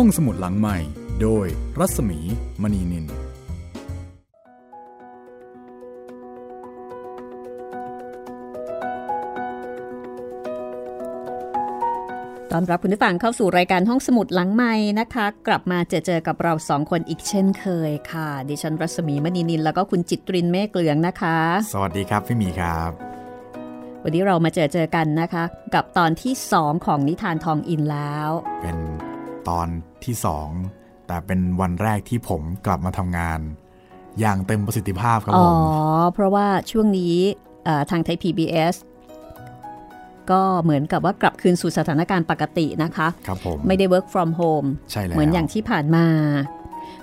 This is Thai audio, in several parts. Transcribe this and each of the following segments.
ห้องสมุดหลังใหม่ โดยรัศมีมณีนินต้อนรับคุณผู้ฟังเข้าสู่รายการห้องสมุดหลังใหม่นะคะ กลับมาเจอเจอกับเราสองคนอีกเช่นเคยค่ะ ดิฉันรัศมีมณีนิน แล้วก็คุณจิตรินเมฆเหลืองนะคะ สวัสดีครับพี่มีครับวันนี้เรามาเจอเจอกันนะคะ กับตอนที่สองของนิทานทองอินแล้ว เป็น ตอนที่สองแต่เป็นวันแรกที่ผมกลับมาทำงาน อย่างเต็มประสิทธิภาพครับอ๋ผอมเพราะว่าช่วงนี้เอ่อทางไทย PBS ก็เหมือนกับว่ากลับคืนสู่สถานการณ์ปกตินะคะครับผมไม่ได้ work from home ใช่แล้วเหมือนอย่างที่ผ่านมา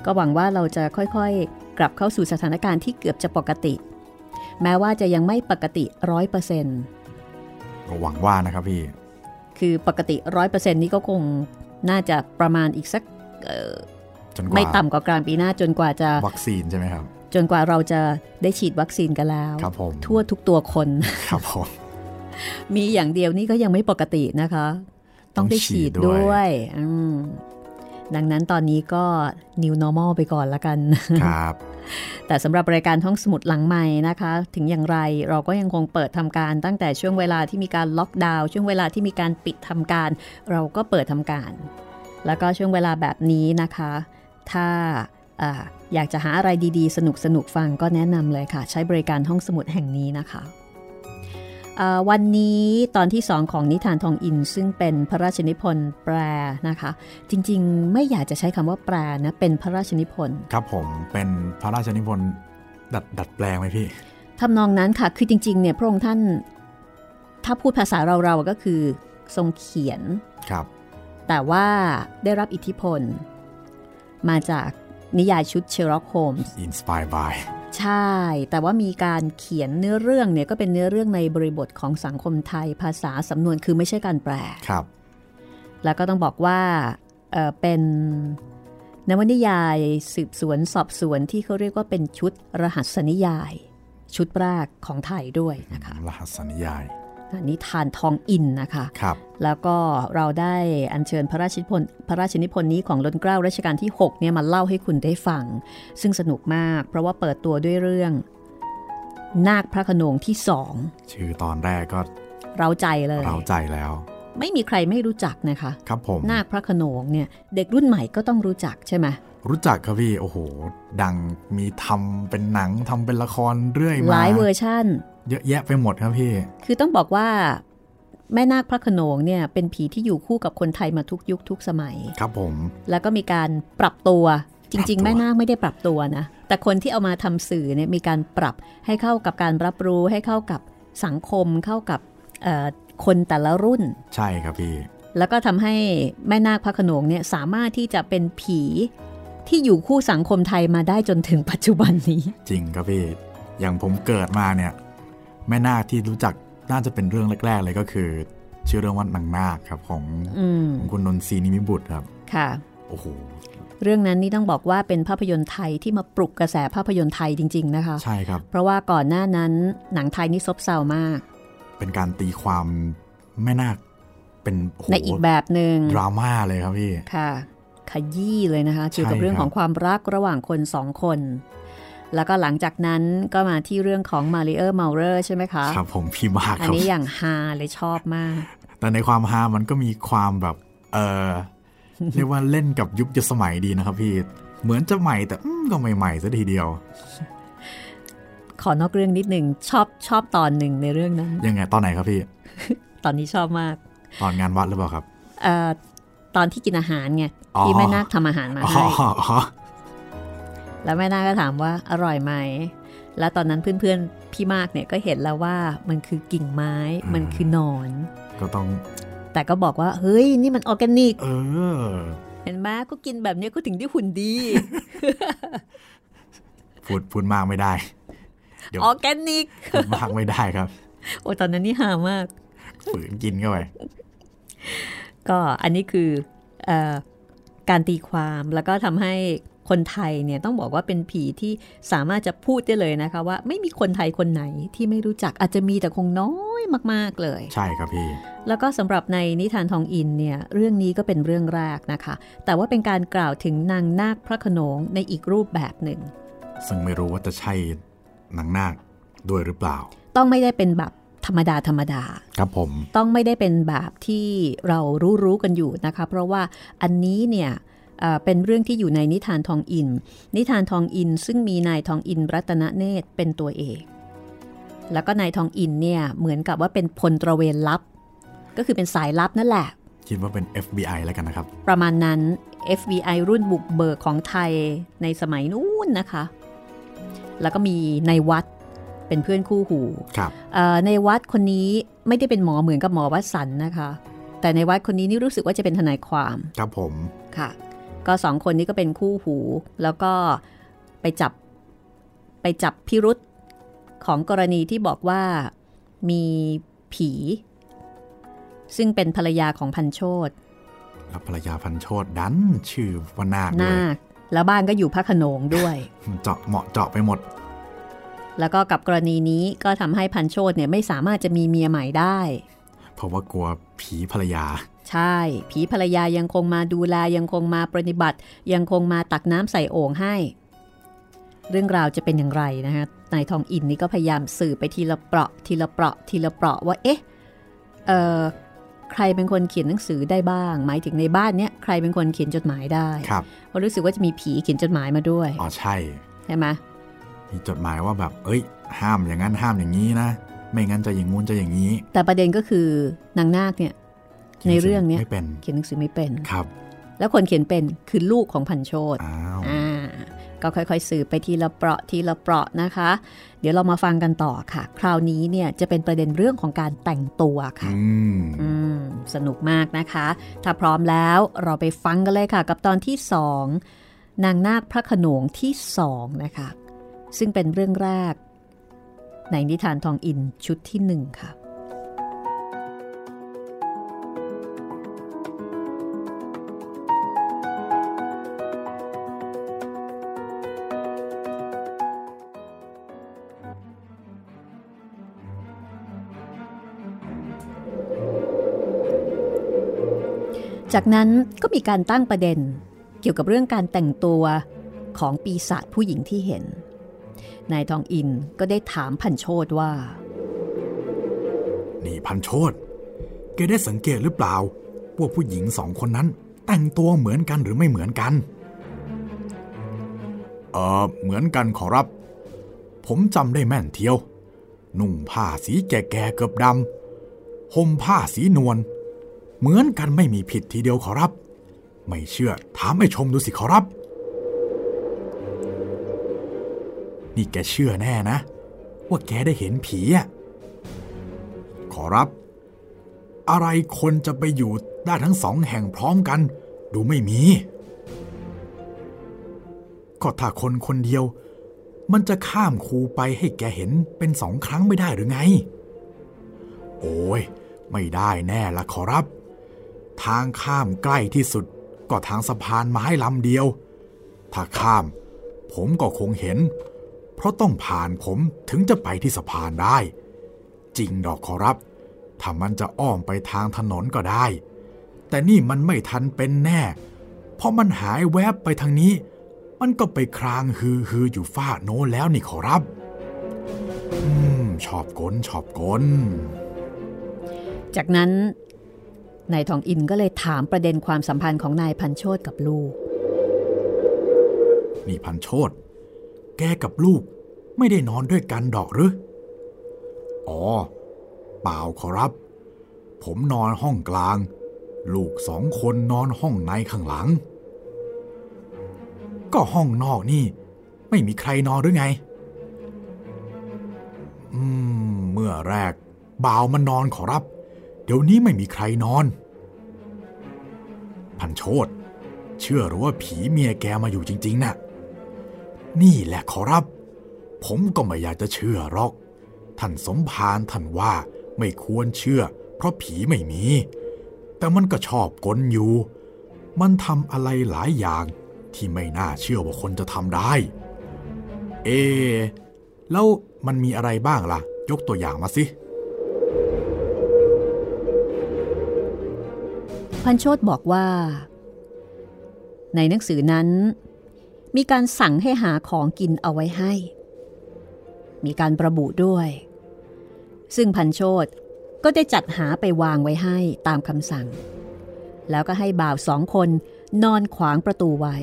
ก็หวังว่าเราจะค่อยๆ กลับเข้าสู่สถานการณ์ที่เกือบจะปกติ แม้ว่าจะยังไม่ปกติร้อยเปอร์เซ็นต์ก็หวังว่านะครับพี่ คือปกติร้อยเปอร์เซ็นต์นี้ก็คง น่าจะประมาณอีกสักเอ่อจนกว่าไม่ต่ำกว่ากลางปีหน้าจนกว่าจะวัคซีนใช่ไหมครับ จนกว่าเราจะได้ฉีดวัคซีนกันแล้วครับผมทั่วทุกตัวคนครับผมมีอย่างเดียวนี่ก็ยังไม่ปกตินะคะ ต้องได้ฉีดต้องฉีดด้ด้ววยยอืมดังนั้นตอนนี้ก็ new normal ไปก่อนละกันครับ แต่สำหรับรายการห้องสมุดหลังใหม่นะคะ ถึงอย่างไรเราก็ยังคงเปิดทำการตั้งแต่ช่วงเวลาที่มีการล็อกดาวน์ช่วงเวลาที่มีการปิดทำการ เราก็เปิดทำการ แล้วก็ช่วงเวลาแบบนี้นะคะ ถ้าอยากจะหาอะไรดีๆ สนุกสนุกๆฟังก็แนะนำเลยค่ะ ใช้บริการห้องสมุดแห่งนี้นะคะ วันนี้ตอนที่สองของนิทานทองอิน ซึ่งเป็นพระราชนิพนธ์แปลนะคะ จริงๆ ไม่อยากจะใช้คำว่าแปลนะเป็นพระราชนิพนธ์ครับผมเป็นพระราชนิพนธ์ดัดดัดแปลงไหมพี่ทำนองนั้นค่ะคือจริงๆเนี่ยพระองค์ท่าน ถ้าพูดภาษาเราๆก็คือทรงเขียนครับ แต่ว่าได้รับอิทธิพล มาจากนิยายชุดเชอร์ล็อกโฮมส์ Inspired by ใช่ แต่ว่ามีการเขียนเนื้อเรื่องเนี่ยก็เป็นเนื้อเรื่องในบริบทของสังคมไทยภาษาสำนวนคือไม่ใช่การแปลครับ แล้วก็ต้องบอกว่าเอ่อเป็นนวนิยายสืบสวนสอบสวนที่เขาเรียกว่าเป็นชุดรหัสนิยาย ชุดแรกของไทยด้วยนะคะรหัสนิยาย นิทานทองอินนะคะครับแล้วก็เราได้อัญเชิญพระราชนิพนธ์พระราชนิพนธ์นี้ของล้นเกล้ารัชกาลที่6เนี่ยมาเล่าให้คุณได้ฟัง ซึ่งสนุกมาก เพราะว่าเปิดตัวด้วยเรื่อง นาคพระโขนงที่สองชื่อตอนแรกก็ เราใจเลยเราใจแล้ว ไม่มีใครไม่รู้จักนะคะ ครับผมนาคพระโขนงเนี่ยเด็กรุ่นใหม่ก็ต้องรู้จักใช่ไหม รู้จักครับพี่ โอ้โห ดังมีทำเป็นหนังทำเป็นละครเรื่อยหมาลายเวอร์ชั่น เยอะแยะไปหมดครับพี่ คือต้องบอกว่าแม่นาคพระโขนงเนี่ยเป็นผีที่อยู่คู่กับคนไทยมาทุกยุคทุกสมัย ครับผม แล้วก็มีการปรับตัวจริงปรับตัวๆแม่นาคไม่ได้ปรับตัวนะ แต่คนที่เอามาทำสื่อเนี่ยมีการปรับให้เข้ากับการรับรู้ให้เข้ากับสังคมเข้ากับเอ่อคนแต่ละรุ่น ใช่ครับพี่ แล้วก็ทำให้แม่นาคพระโขนงเนี่ยสามารถที่จะเป็นผี ที่อยู่คู่สังคมไทยมาได้จนถึงปัจจุบันนี้ จริงครับพี่ อย่างผมเกิดมาเนี่ยแม่นาคที่รู้จักน่าจะเป็นเรื่องแรก ๆ เลยก็คือ ชื่อเรื่องว่านางนาคครับของอืมของคุณนนทรีนิมิบุตรครับค่ะโอ้โหเรื่องนั้นนี่ต้องบอกว่าเป็นภาพยนตร์ไทยที่มาปลุกกระแสภาพยนตร์ไทยจริง ๆ นะคะ ใช่ครับ เพราะว่าก่อนหน้านั้นหนังไทยนี่ซบเซามาก เป็นการตีความแม่นาคเป็นโอ้โหในอีกแบบหนึง่งดราม่าเลยครับพี่ค่ะ ขยี้เลยนะคะเกี่ยวกับเรื่องของความรักระหว่างคนสองคน แล้วก็หลังจากนั้นก็มาที่เรื่องของมาริเออร์เมาเรอร์ใช่ไหมคะ ครับผมพี่มากอัคนรับนี้อย่างฮาเลยชอบมาก แต่ในความฮามันก็มีความแบบเออเรียกว่าเล่นกับยุคสมัยดีนะครับพี่ เหมือนจะใหม่แต่อืมก็ไม่ใหม่ซะทีเดียว ขอนอกเรื่องนิดหนึ่งชอบชอบตอนหนึ่งในเรื่องนั้น ยังไงตอนไหนครับพี่ ตอนนี้ชอบมาก ตอนงานวัดหรือเปล่าครับเอ่อ ตอนที่กินอาหารไงอ๋อที่แม่นาคทำอาหารมาอ๋อให้อ๋อแล้วแม่นาคก็ถามว่าอร่อยไหม แล้วตอนนั้นเพื่อนๆพี่มากเนี่ยก็เห็นแล้วว่ามันคือกิ่งไม้ มันคือหนอน ก็ต้อง แต่ก็บอกว่า เฮ้ย นี่มันออร์แกนิกเออเห็นไหมก็กินแบบนี้ก็ถึงได้หุ่นดี พูดพูดมากไม่ได้เดี๋ยวออร์แกนิกพูดมากไม่ได้ครับ โอ้ตอนนั้นนี่หามาก ฝืนกินเข้าไป ก็อันนี้คือเออการตีความแล้วก็ทำให้คนไทยเนี่ยต้องบอกว่าเป็นผีที่สามารถจะพูดได้เลยนะคะ ว่าไม่มีคนไทยคนไหนที่ไม่รู้จักอาจจะมีแต่คงน้อยมาก ๆเลย ใช่ครับพี่ แล้วก็สำหรับในนิทานทองอินเนี่ยเรื่องนี้ก็เป็นเรื่องแรกนะคะ แต่ว่าเป็นการกล่าวถึงนางนาคพระโขนงในอีกรูปแบบหนึ่ง ซึ่งไม่รู้ว่าจะใช่นางนาคด้วยหรือเปล่า ต้องไม่ได้เป็นแบบ ธรรมดาธรรมดา ครับผม ต้องไม่ได้เป็นแบบที่เรารู้รู้กันอยู่นะคะ เพราะว่าอันนี้เนี่ยเอ่อเป็นเรื่องที่อยู่ในนิทานทองอิน นิทานทองอินซึ่งมีนายทองอินรัตนเนตรเป็นตัวเอก แล้วก็นายทองอินเนี่ยเหมือนกับว่าเป็นพลตระเวนลับ ก็คือเป็นสายลับนั่นแหละ คิดว่าเป็น FBI แล้วกันนะครับ ประมาณนั้น FBI รุ่นบุกเบิกของไทยในสมัยนู้นนะคะ แล้วก็มีในวัด เป็นเพื่อนคู่หูครับเอ่อในวัดคนนี้ไม่ได้เป็นหมอเหมือนกับหมอวัดสันนะคะ แต่ในวัดคนนี้นี่รู้สึกว่าจะเป็นทนายความครับผมค่ะ ก็สองคนนี้ก็เป็นคู่หู แล้วก็ไปจับไปจับพิรุษของกรณีที่บอกว่ามีผี ซึ่งเป็นภรรยาของพันโชตแล้วภรรยาพันโชดดันชื่อว่านาคด้วนายคแล้วบ้านก็อยู่พระโขนงด้วย เจาะเหมาะเจาะไปหมด แล้วก็กับกรณีนี้ก็ทำให้พันโชตเนี่ยไม่สามารถจะมีเมียใหม่ได้ เพราะว่ากลัวผีภรรยา ใช่ ผีภรรยายังคงมาดูแลยังคงมาปฏิบัติ ยังคงมาตักน้ำใส่โอ่งให้ เรื่องราวจะเป็นอย่างไรนะฮะนายทองอินนี่ก็พยายามสื่อไปทีละเปราะ ทีละเปราะ ทีละเปราะว่าเอ๊ะเอ่อใครเป็นคนเขียนหนังสือได้บ้าง หมายถึงในบ้านเนี้ยใครเป็นคนเขียนจดหมายได้ครับเพราะรู้สึกว่าจะมีผีเขียนจดหมายมาด้วยอ๋อใช่ใช่ไหม มีจดหมายว่าแบบ เอ้ย ห้ามอย่างนั้นห้ามอย่างนี้นะ ไม่งั้นจะอย่างงู้นจะอย่างนี้ แต่ประเด็นก็คือนางนาคเนี่ย ในเรื่องเนี้ยไม่เป็นเขียนหนังสือไม่เป็นครับ แล้วคนเขียนเป็นคือลูกของพันโชตอ้าวอ่าก็ค่อยๆ สืบไปทีละเปราะทีละเปราะนะคะ เดี๋ยวเรามาฟังกันต่อค่ะ คราวนี้เนี่ยจะเป็นประเด็นเรื่องของการแต่งตัวค่ะอืมอืมสนุกมากนะคะ ถ้าพร้อมแล้วเราไปฟังกันเลยค่ะ กับตอนที่สองนางนาคพระโขนงที่สองนะคะ ซึ่งเป็นเรื่องแรก ในนิทานทองอินชุดที่หนึ่งค่ะ จากนั้นก็มีการตั้งประเด็นเกี่ยวกับเรื่องการแต่งตัวของปีศาจผู้หญิงที่เห็น นายทองอินก็ได้ถามพันโชดว่า นี่พันโชดแกได้สังเกตหรือเปล่าว่าผู้หญิงสองคนนั้น แต่งตัวเหมือนกันหรือไม่เหมือนกัน เออเหมือนกันขอรับ ผมจำได้แม่นเทียว นุ่งผ้าสีแก่ๆเกือบดำห่มผ้าสีนวลเหมือนกันไม่มีผิดทีเดียวขอรับ ไม่เชื่อถามไอ้ชมดูสิขอรับ นี่แกเชื่อแน่นะ ว่าแกได้เห็นผีอะขอรับ อะไรคนจะไปอยู่ได้ทั้งสองแห่งพร้อมกัน ดูไม่มี ก็ถ้าคนคนเดียว มันจะข้ามคูไปให้แกเห็นเป็นสองครั้งไม่ได้หรือไง โอ้ย ไม่ได้แน่ละขอรับ ทางข้ามใกล้ที่สุดก็ทางสะพานไม้ลำเดียว ถ้าข้าม ผมก็คงเห็น ราะต้องผ่านผมถึงจะไปที่สะพานได้ จริงดอกขอรับ ถ้ามันจะอ้อมไปทางถนนก็ได้ แต่นี่มันไม่ทันเป็นแน่ เพราะมันหายแวบไปทางนี้ มันก็ไปครางฮือฮืออยู่ฝ้าโน้นแล้วนี่ขอรับอืมชอบกลชอบกลจากนั้นนายทองอินก็เลยถามประเด็นความสัมพันธ์ของนายพันโชดกับลูก นี่พันโชด แกกับลูกไม่ได้นอนด้วยกันดอกหรือ อ๋อ เปล่าขอรับ ผมนอนห้องกลาง ลูกสองคนนอนห้องในข้างหลัง ก็ห้องนอกนี่ ไม่มีใครนอนหรือไง อืม เมื่อแรกบ่าวมันนอนขอรับ เดี๋ยวนี้ไม่มีใครนอน พันโชดเชื่อหรือว่าผีเมียแกมาอยู่จริง ๆน่ะ นี่แหละขอรับ ผมก็ไม่อยากจะเชื่อหรอก ท่านสมภารท่านว่าไม่ควรเชื่อ เพราะผีไม่มี แต่มันก็ชอบกลอยู่ มันทำอะไรหลายอย่างที่ไม่น่าเชื่อว่าคนจะทำได้ เอ แล้วมันมีอะไรบ้างล่ะ ยกตัวอย่างมาสิ พันโชตบอกว่า ในหนังสือนั้น มีการสั่งให้หาของกินเอาไว้ให้ มีการประบุด้วย ซึ่งพันโชตก็ได้จัดหาไปวางไว้ให้ตามคำสั่ง แล้วก็ให้บ่าวสองคนนอนขวางประตูไว้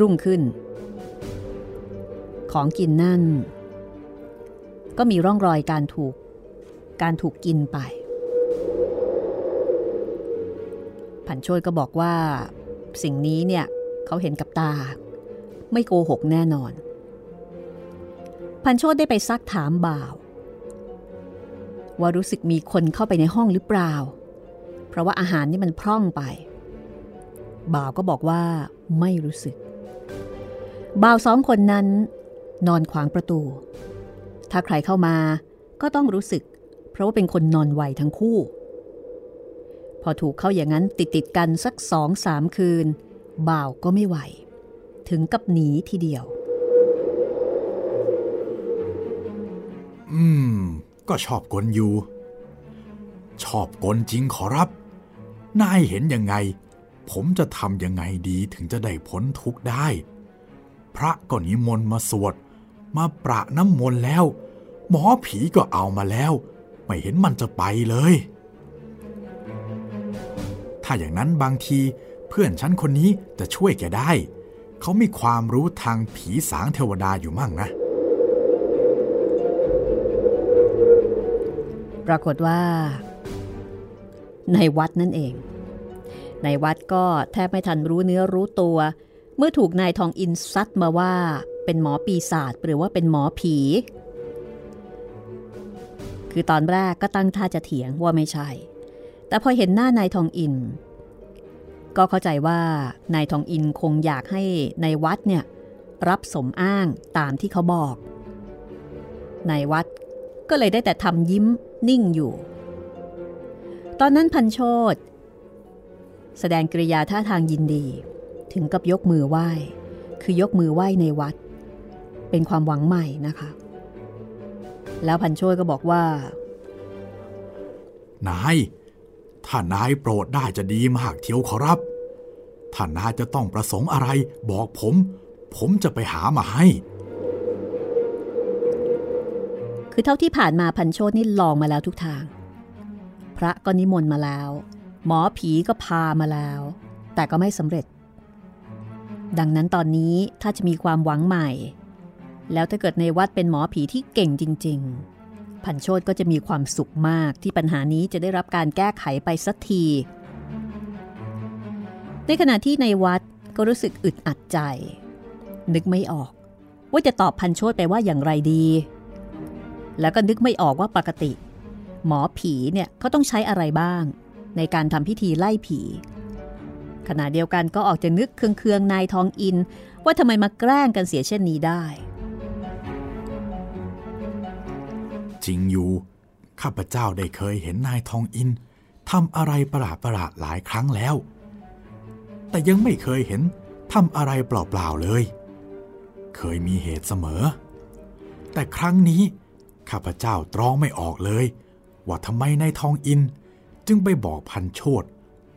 รุ่งขึ้น ของกินนั่น ก็มีร่องรอยการถูก การถูกกินไปผันโชยก็บอกว่าสิ่งนี้เนี่ย เขาเห็นกับตา ไม่โกหกแน่นอน พันโชดได้ไปซักถามบ่าว ว่ารู้สึกมีคนเข้าไปในห้องหรือเปล่า เพราะว่าอาหารนี่มันพร่องไป บ่าวก็บอกว่าไม่รู้สึก บ่าวสองคนนั้น นอนขวางประตู ถ้าใครเข้ามาก็ต้องรู้สึก เพราะว่าเป็นคนนอนไวทั้งคู่พอถูกเข้าอย่างนั้นติดติดกันสักสองสามคืน บ่าวก็ไม่ไหว ถึงกับหนีทีเดียว อืม ก็ชอบกลอยู่ ชอบกลจริงขอรับ นายเห็นยังไง ผมจะทำยังไงดีถึงจะได้พ้นทุกข์ได้ พระก็นิมนต์มาสวด มาประน้ำมนต์แล้ว หมอผีก็เอามาแล้ว ไม่เห็นมันจะไปเลย ถ้าอย่างนั้นบางที พื่อนฉันคนนี้จะช่วยแกได้ เขามีความรู้ทางผีสางเทวดาอยู่มั่งนะ ปรากฏว่า ในวัดนั่นเอง ในวัดก็แทบไม่ทันรู้เนื้อรู้ตัว เมื่อถูกนายทองอินซัดมาว่าเป็นหมอปีศาจหรือว่าเป็นหมอผี คือตอนแรกก็ตั้งท่าจะเถียงว่าไม่ใช่ แต่พอเห็นหน้านายทองอิน ก็เข้าใจว่านายทองอินคงอยากให้ในวัดเนี่ยรับสมอ้างตามที่เขาบอกนายวัดก็เลยได้แต่ทำยิ้มนิ่งอยู่ ตอนนั้นพันโชตแสดงกริยาท่าทางยินดี ถึงกับยกมือไหว้ คือยกมือไหว้ในวัด เป็นความหวังใหม่นะคะ แล้วพันโชตก็บอกว่า นาย ถ้านายโปรดได้จะดีมากเทียวขอรับ ถ้านายจะต้องประสงค์อะไร บอกผม ผมจะไปหามาให้ คือเท่าที่ผ่านมาพันโชตนี่ลองมาแล้วทุกทาง พระก็นิมนต์มาแล้ว หมอผีก็พามาแล้ว แต่ก็ไม่สำเร็จ ดังนั้นตอนนี้ถ้าจะมีความหวังใหม่ แล้วถ้าเกิดในวัดเป็นหมอผีที่เก่งจริง ๆ พันโชตก็จะมีความสุขมากที่ปัญหานี้จะได้รับการแก้ไขไปสักที ในขณะที่ในวัดก็รู้สึกอึดอัดใจ นึกไม่ออก ว่าจะตอบพันโชตไปว่าอย่างไรดี แล้วก็นึกไม่ออกว่าปกติ หมอผีเนี่ยเขาต้องใช้อะไรบ้าง ในการทำพิธีไล่ผี ขณะเดียวกันก็ออกจะนึกเคืองๆนายทองอิน ว่าทำไมมาแกล้งกันเสียเช่นนี้ได้ จริงอยู่ ข้าพเจ้าได้เคยเห็นนายทองอินทำอะไรประหลาดประหลาดหลายครั้งแล้ว แต่ยังไม่เคยเห็นทำอะไรเปล่าๆเลย เคยมีเหตุเสมอ แต่ครั้งนี้ข้าพเจ้าตรองไม่ออกเลย ว่าทำไมนายทองอิน จึงไปบอกพันโชด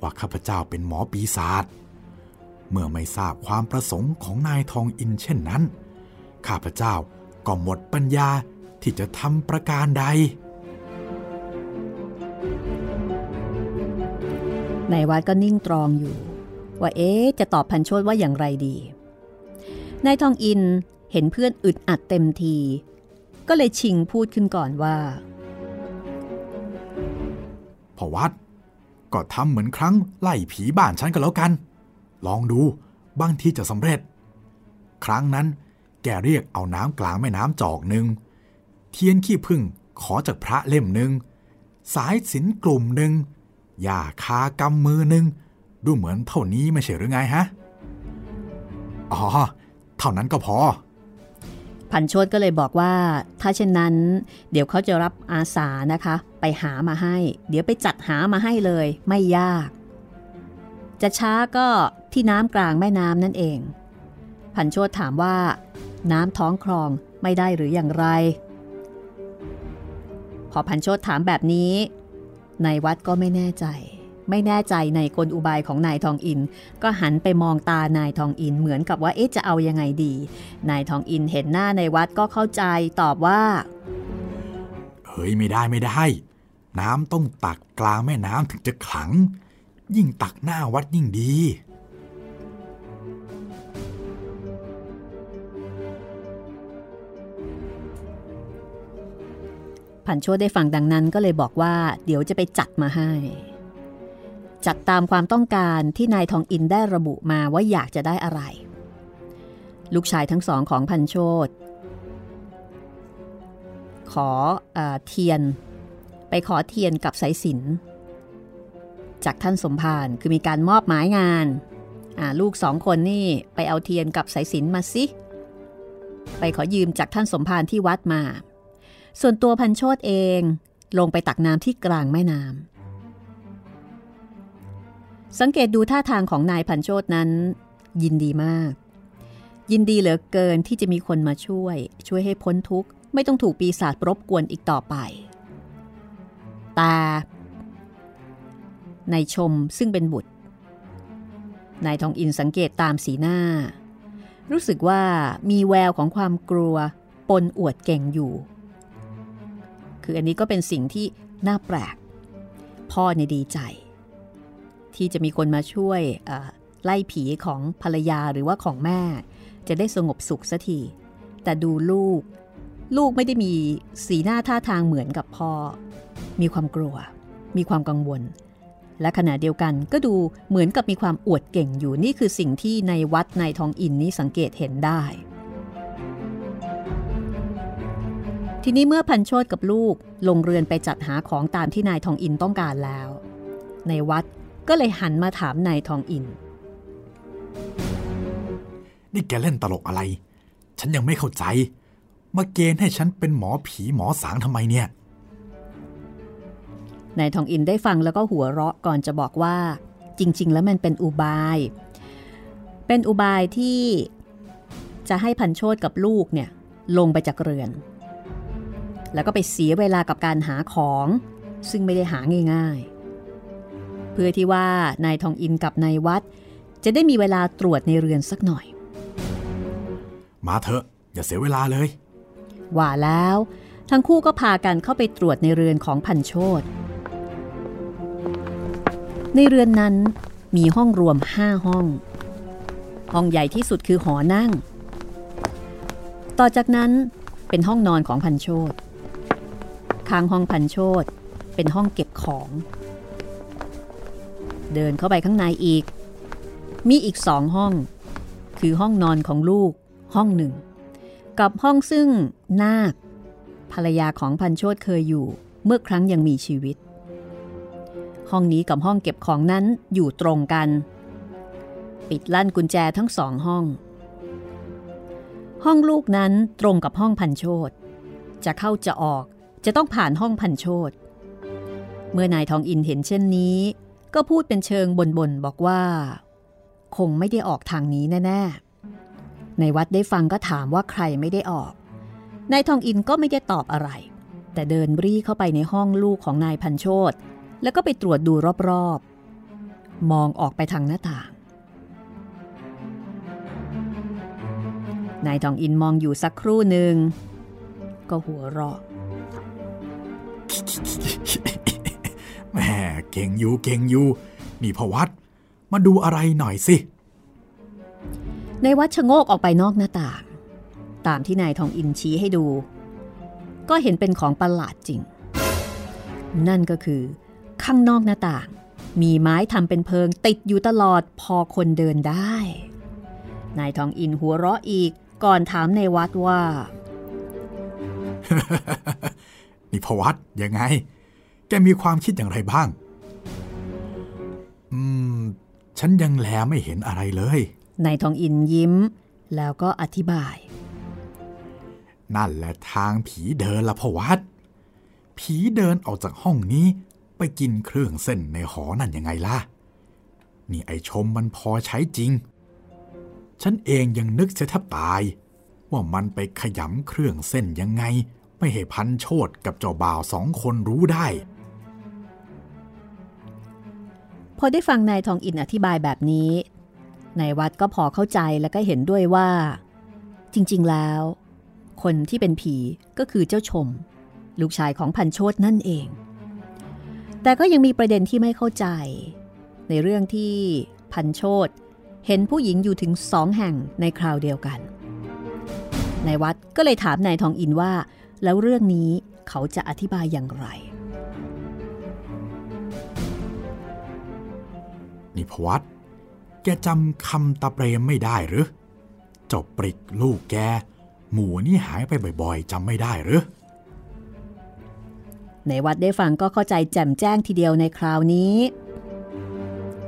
ว่าข้าพเจ้าเป็นหมอปีศาจเมื่อไม่ทราบความประสงค์ของนายทองอินเช่นนั้น ข้าพเจ้าก็หมดปัญญา ที่จะทำประการใด ในวัดก็นิ่งตรองอยู่ ว่าเอ๊ะจะตอบพันโชตว่าอย่างไรดี นายทองอินเห็นเพื่อนอึดอัดเต็มที ก็เลยชิงพูดขึ้นก่อนว่าพอวัด ก็ทำเหมือนครั้งไล่ผีบ้านฉันก็แล้วกัน ลองดูบางทีจะสำเร็จ ครั้งนั้นแกเรียกเอาน้ำกลางแม่น้ำจอกหนึ่ง เทียนขี้พึ่งขอจากพระเล่มหนึ่งสายสินกลุ่มหนึ่งยาคากำมือหนึ่งดูเหมือนเท่านี้ไม่ใช่หรือไงฮะ อ๋อ เท่านั้นก็พอ พันโชตก็เลยบอกว่า ถ้าเช่นนั้น เดี๋ยวเขาจะรับอาสานะคะ ไปหามาให้ เดี๋ยวไปจัดหามาให้เลย ไม่ยาก จะช้าก็ที่น้ำกลางแม่น้ำนั่นเอง พันโชดถามว่า น้ำท้องคลองไม่ได้หรืออย่างไร พอพันโชดถามแบบนี้นายวัดก็ไม่แน่ใจ ไม่แน่ใจในกลอุบายของนายทองอิน ก็หันไปมองตานายทองอินเหมือนกับว่าเอ๊ะจะเอายังไงดี นายทองอินเห็นหน้าในวัดก็เข้าใจตอบว่า เฮ้ยไม่ได้ไม่ได้ น้ำต้องตักกลางแม่น้ำถึงจะขลัง ยิ่งตักหน้าวัดยิ่งดี พันโชดได้ฟังดังนั้นก็เลยบอกว่า เดี๋ยวจะไปจัดมาให้ จัดตามความต้องการที่นายทองอินได้ระบุมาว่าอยากจะได้อะไร ลูกชายทั้งสองของพันโชดขออเทียน ไปขอเทียนกับสายสินจากท่านสมภารคือมีการมอบหมายงานลูกสองคนนี่ไปเอาเทียนกับสายสินมาสิ ไปขอยืมจากท่านสมภารที่วัดมา ส่วนตัวพันโชตเองลงไปตักน้ำที่กลางแม่น้ำสังเกตดูท่าทางของนายพันโชตนั้น ยินดีมาก ยินดีเหลือเกินที่จะมีคนมาช่วย ช่วยให้พ้นทุกข์ ไม่ต้องถูกปีศาจรบกวนอีกต่อไป แต่นายชมซึ่งเป็นบุตรนายทองอินสังเกตตามสีหน้า รู้สึกว่ามีแววของความกลัว ปนอวดเก่งอยู่ คืออันนี้ก็เป็นสิ่งที่น่าแปลก พ่อเนี่ยดีใจ ที่จะมีคนมาช่วยไล่ผีของภรรยาหรือว่าของแม่ จะได้สงบสุขสักที แต่ดูลูก ลูกไม่ได้มีสีหน้าท่าทางเหมือนกับพ่อ มีความกลัว มีความกังวล และขณะเดียวกันก็ดูเหมือนกับมีความอวดเก่งอยู่นี่คือสิ่งที่ในวัดในทองอินนี้สังเกตเห็นได้ ทีนี้เมื่อพันโชดกับลูกลงเรือนไปจัดหาของตามที่นายทองอินต้องการแล้ว ในวัดก็เลยหันมาถามนายทองอิน นี่แกเล่นตลกอะไร ฉันยังไม่เข้าใจ มาเกณฑ์ให้ฉันเป็นหมอผีหมอสางทำไมเนี่ย นายทองอินได้ฟังแล้วก็หัวเราะก่อนจะบอกว่า จริง ๆ แล้วมันเป็นอุบาย เป็นอุบายที่จะให้พันโชดกับลูกเนี่ยลงไปจากเรือน แล้วก็ไปเสียเวลากับการหาของ ซึ่งไม่ได้หาง่าย ๆ เพื่อที่ว่านายทองอินกับนายวัด จะได้มีเวลาตรวจในเรือนสักหน่อย มาเถอะ อย่าเสียเวลาเลย ว่าแล้ว ทั้งคู่ก็พากันเข้าไปตรวจในเรือนของพันโชตในเรือนนั้นมีห้องรวมห้าห้อง ห้องใหญ่ที่สุดคือหอนั่ง ต่อจากนั้นเป็นห้องนอนของพันโชต ข้างห้องพันโชตเป็นห้องเก็บของ เดินเข้าไปข้างในอีก มีอีกสองห้อง คือห้องนอนของลูกห้องหนึ่ง กับห้องซึ่งนาค ภรรยาของพันโชตเคยอยู่เมื่อครั้งยังมีชีวิต ห้องนี้กับห้องเก็บของนั้นอยู่ตรงกัน ปิดลั่นกุญแจทั้งสองห้อง ห้องลูกนั้นตรงกับห้องพันโชตจะเข้าจะออก จะต้องผ่านห้องพันโชตเมื่อนายทองอินเห็นเช่นนี้ ก็พูดเป็นเชิงบ่นบอกว่า คงไม่ได้ออกทางนี้แน่ๆ ในวัดได้ฟังก็ถามว่าใครไม่ได้ออก นายทองอินก็ไม่ได้ตอบอะไร แต่เดินรีเข้าไปในห้องลูกของนายพันโชตแล้วก็ไปตรวจดูรอบๆ มองออกไปทางหน้าต่าง นายทองอินมองอยู่สักครู่หนึ่งก็หัวเราะ เก่งอยู่เก่งอยู่นี่พวัดมาดูอะไรหน่อยสิ ในวัดชะโงกออกไปนอกหน้าต่าง ตามที่นายทองอินชี้ให้ดู ก็เห็นเป็นของประหลาดจริง นั่นก็คือ ข้างนอกหน้าต่าง มีไม้ทำเป็นเพิงติดอยู่ตลอดพอคนเดินได้ นายทองอินหัวเราะอีกก่อนถามในวัดว่านี่พวัดยังไง แกมีความคิดอย่างไรบ้าง อืม ฉันยังแลไม่เห็นอะไรเลยนายทองอินยิ้ม แล้วก็อธิบาย นั่นแหละทางผีเดินละพวัดผีเดินออกจากห้องนี้ไปกินเครื่องเส้นในหอนั่นยังไงล่ะ นี่ไอชมมันพอใช้จริง ฉันเองยังนึกเสียแทบตาย ว่ามันไปขยำเครื่องเส้นยังไง ไม่ให้พันโชดกับเจ้าบ่าวสองคนรู้ได้ พอได้ฟังนายทองอินอธิบายแบบนี้นายวัดก็พอเข้าใจและก็เห็นด้วยว่า จริงๆแล้ว คนที่เป็นผีก็คือเจ้าชม ลูกชายของพันโชดนั่นเอง แต่ก็ยังมีประเด็นที่ไม่เข้าใจ ในเรื่องที่พันโชดเห็นผู้หญิงอยู่ถึงสองแห่งในคราวเดียวกันนายวัดก็เลยถามนายทองอินว่า แล้วเรื่องนี้เขาจะอธิบายอย่างไร นิพวัตแกจำคำตาเปรมไม่ได้หรือจบปริกลูกแก หมูนี่หายไปบ่อยๆจำไม่ได้หรือในวัดได้ฟังก็เข้าใจแจ่มแจ้งทีเดียวในคราวนี้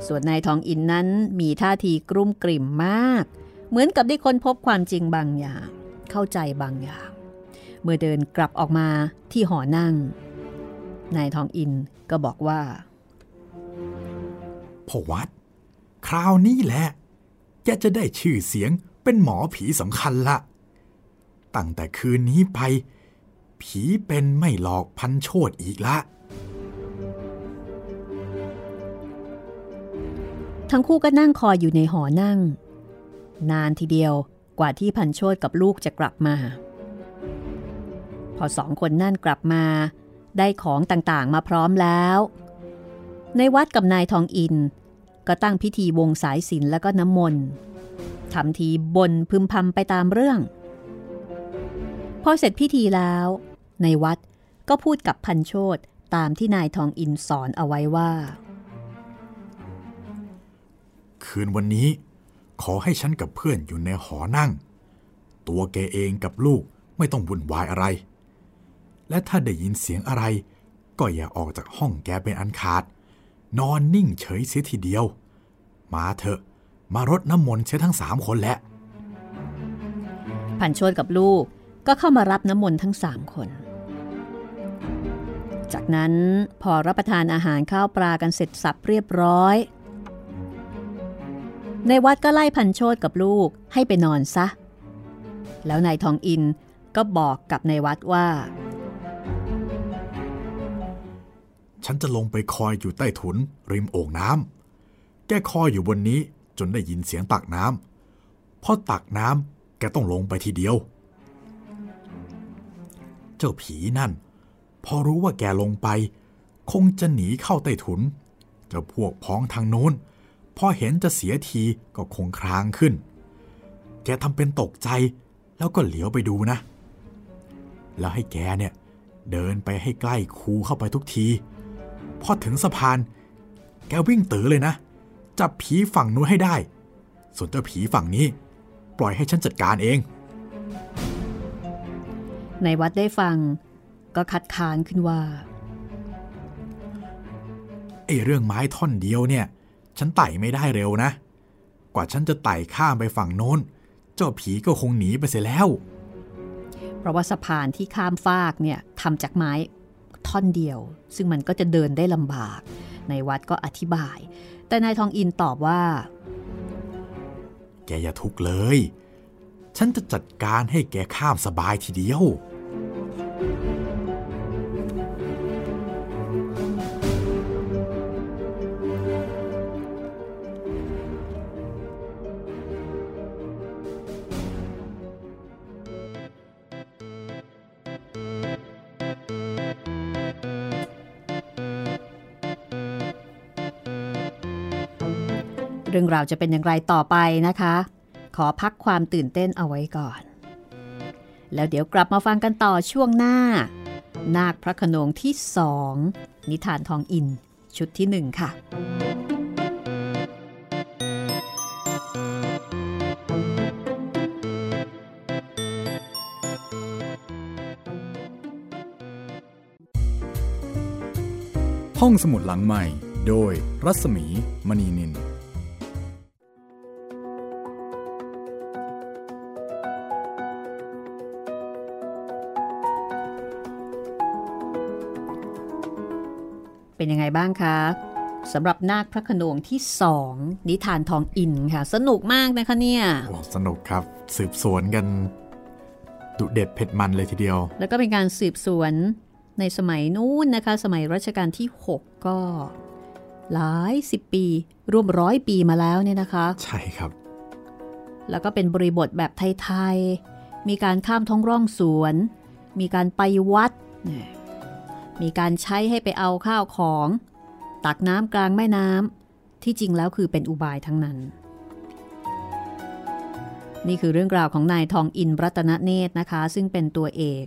ส่วนนายทองอินนั้นมีท่าทีกรุ่มกริ่มมาก เหมือนกับได้ค้นพบความจริงบางอย่าง เข้าใจบางอย่าง เมื่อเดินกลับออกมาที่หอนั่ง นายทองอินก็บอกว่า พ่อวัด คราวนี้แหละแกจะได้ชื่อเสียงเป็นหมอผีสำคัญละ ตั้งแต่คืนนี้ไป ผีเป็นไม่หลอกพันโชดอีกละ ทั้งคู่ก็นั่งคอยอยู่ในหอนั่ง นานทีเดียวกว่าที่พันโชดกับลูกจะกลับมา พอสองคนนั่นกลับมาได้ของต่างๆมาพร้อมแล้ว ในวัดกับนายทองอิน ก็ตั้งพิธีวงสายสินแล้วก็น้ำมนต์ทำทีบนพึมพำไปตามเรื่อง พอเสร็จพิธีแล้ว ในวัดก็พูดกับพันโชตตามที่นายทองอินสอนเอาไว้ว่า คืนวันนี้ขอให้ฉันกับเพื่อนอยู่ในหอนั่ง ตัวแกเองกับลูกไม่ต้องวุ่นวายอะไร และถ้าได้ยินเสียงอะไร ก็อย่าออกจากห้องแกเป็นอันขาด นอนนิ่งเฉยเสียทีเดียว มาเถอะ มารดน้ำมนต์เสียทั้งสามคนแหละพันชวนกับลูกก็เข้ามารับน้ำมนต์ทั้งสามคน จากนั้นพอรับประทานอาหารข้าวปลากันเสร็จสับเรียบร้อย ในวัดก็ไล่พันโชดกับลูกให้ไปนอนซะ แล้วนายทองอินก็บอกกับในวัดว่า ฉันจะลงไปคอยอยู่ใต้ถุน ริมโอ่งน้ำ แกคอยอยู่บนนี้จนได้ยินเสียงตักน้ำ พอตักน้ำแกต้องลงไปทีเดียว เจ้าผีนั่น พอรู้ว่าแกลงไป คงจะหนีเข้าใต้ถุน เจ้าพวกพ้องทางโน้น พอเห็นจะเสียทีก็คงครางขึ้น แกทำเป็นตกใจแล้วก็เหลียวไปดูนะ แล้วให้แกเนี่ยเดินไปให้ใกล้คูเข้าไปทุกที พอถึงสะพาน แกวิ่งตือเลยนะ จับผีฝั่งนู้นให้ได้ ส่วนเจ้าผีฝั่งนี้ ปล่อยให้ฉันจัดการเอง ในวัดได้ฟังก็คัดค้านขึ้นว่าไอ้เรื่องไม้ท่อนเดียวเนี่ย ฉันไต่ไม่ได้เร็วนะ กว่าฉันจะไต่ข้ามไปฝั่งโน้น เจ้าผีก็คงหนีไปเสียแล้ว เพราะว่าสะพานที่ข้ามฟากเนี่ยทำจากไม้ ท่อนเดียว ซึ่งมันก็จะเดินได้ลำบาก ในวัดก็อธิบาย แต่นายทองอินตอบว่า แกอย่าทุกข์เลย ฉันจะจัดการให้แกข้ามสบายทีเดียว รื่องราวจะเป็นอย่างไรต่อไปนะคะ ขอพักความตื่นเต้นเอาไว้ก่อน แล้วเดี๋ยวกลับมาฟังกันต่อช่วงหน้า นาคพระขนงที่สองนิทานทองอินชุดที่หนึ่งค่ะห้องสมุดหลังใหม่ โดยรัศมีมณีนิน เป็นยังไงบ้างคะสำหรับนาคพระโขนงที่สองนิทานทองอินค่ะ สนุกมากนะคะเนี่ยโอ้สนุกครับสืบสวนกัน ดุเด็ดเผ็ดมันเลยทีเดียว แล้วก็เป็นการสืบสวนในสมัยนู้นนะคะ สมัยรัชกาลที่ 6 ก็ หลายสิบปี ร่วมร้อยปีมาแล้วเนี่ยนะคะ ใช่ครับ แล้วก็เป็นบริบทแบบไทย ๆ มีการข้ามท้องร่องสวน มีการไปวัด มีการใช้ให้ไปเอาข้าวของ ตักน้ำกลางแม่น้ำที่จริงแล้วคือเป็นอุบายทั้งนั้น นี่คือเรื่องราวของนายทองอินรัตนเนตรนะคะ ซึ่งเป็นตัวเอก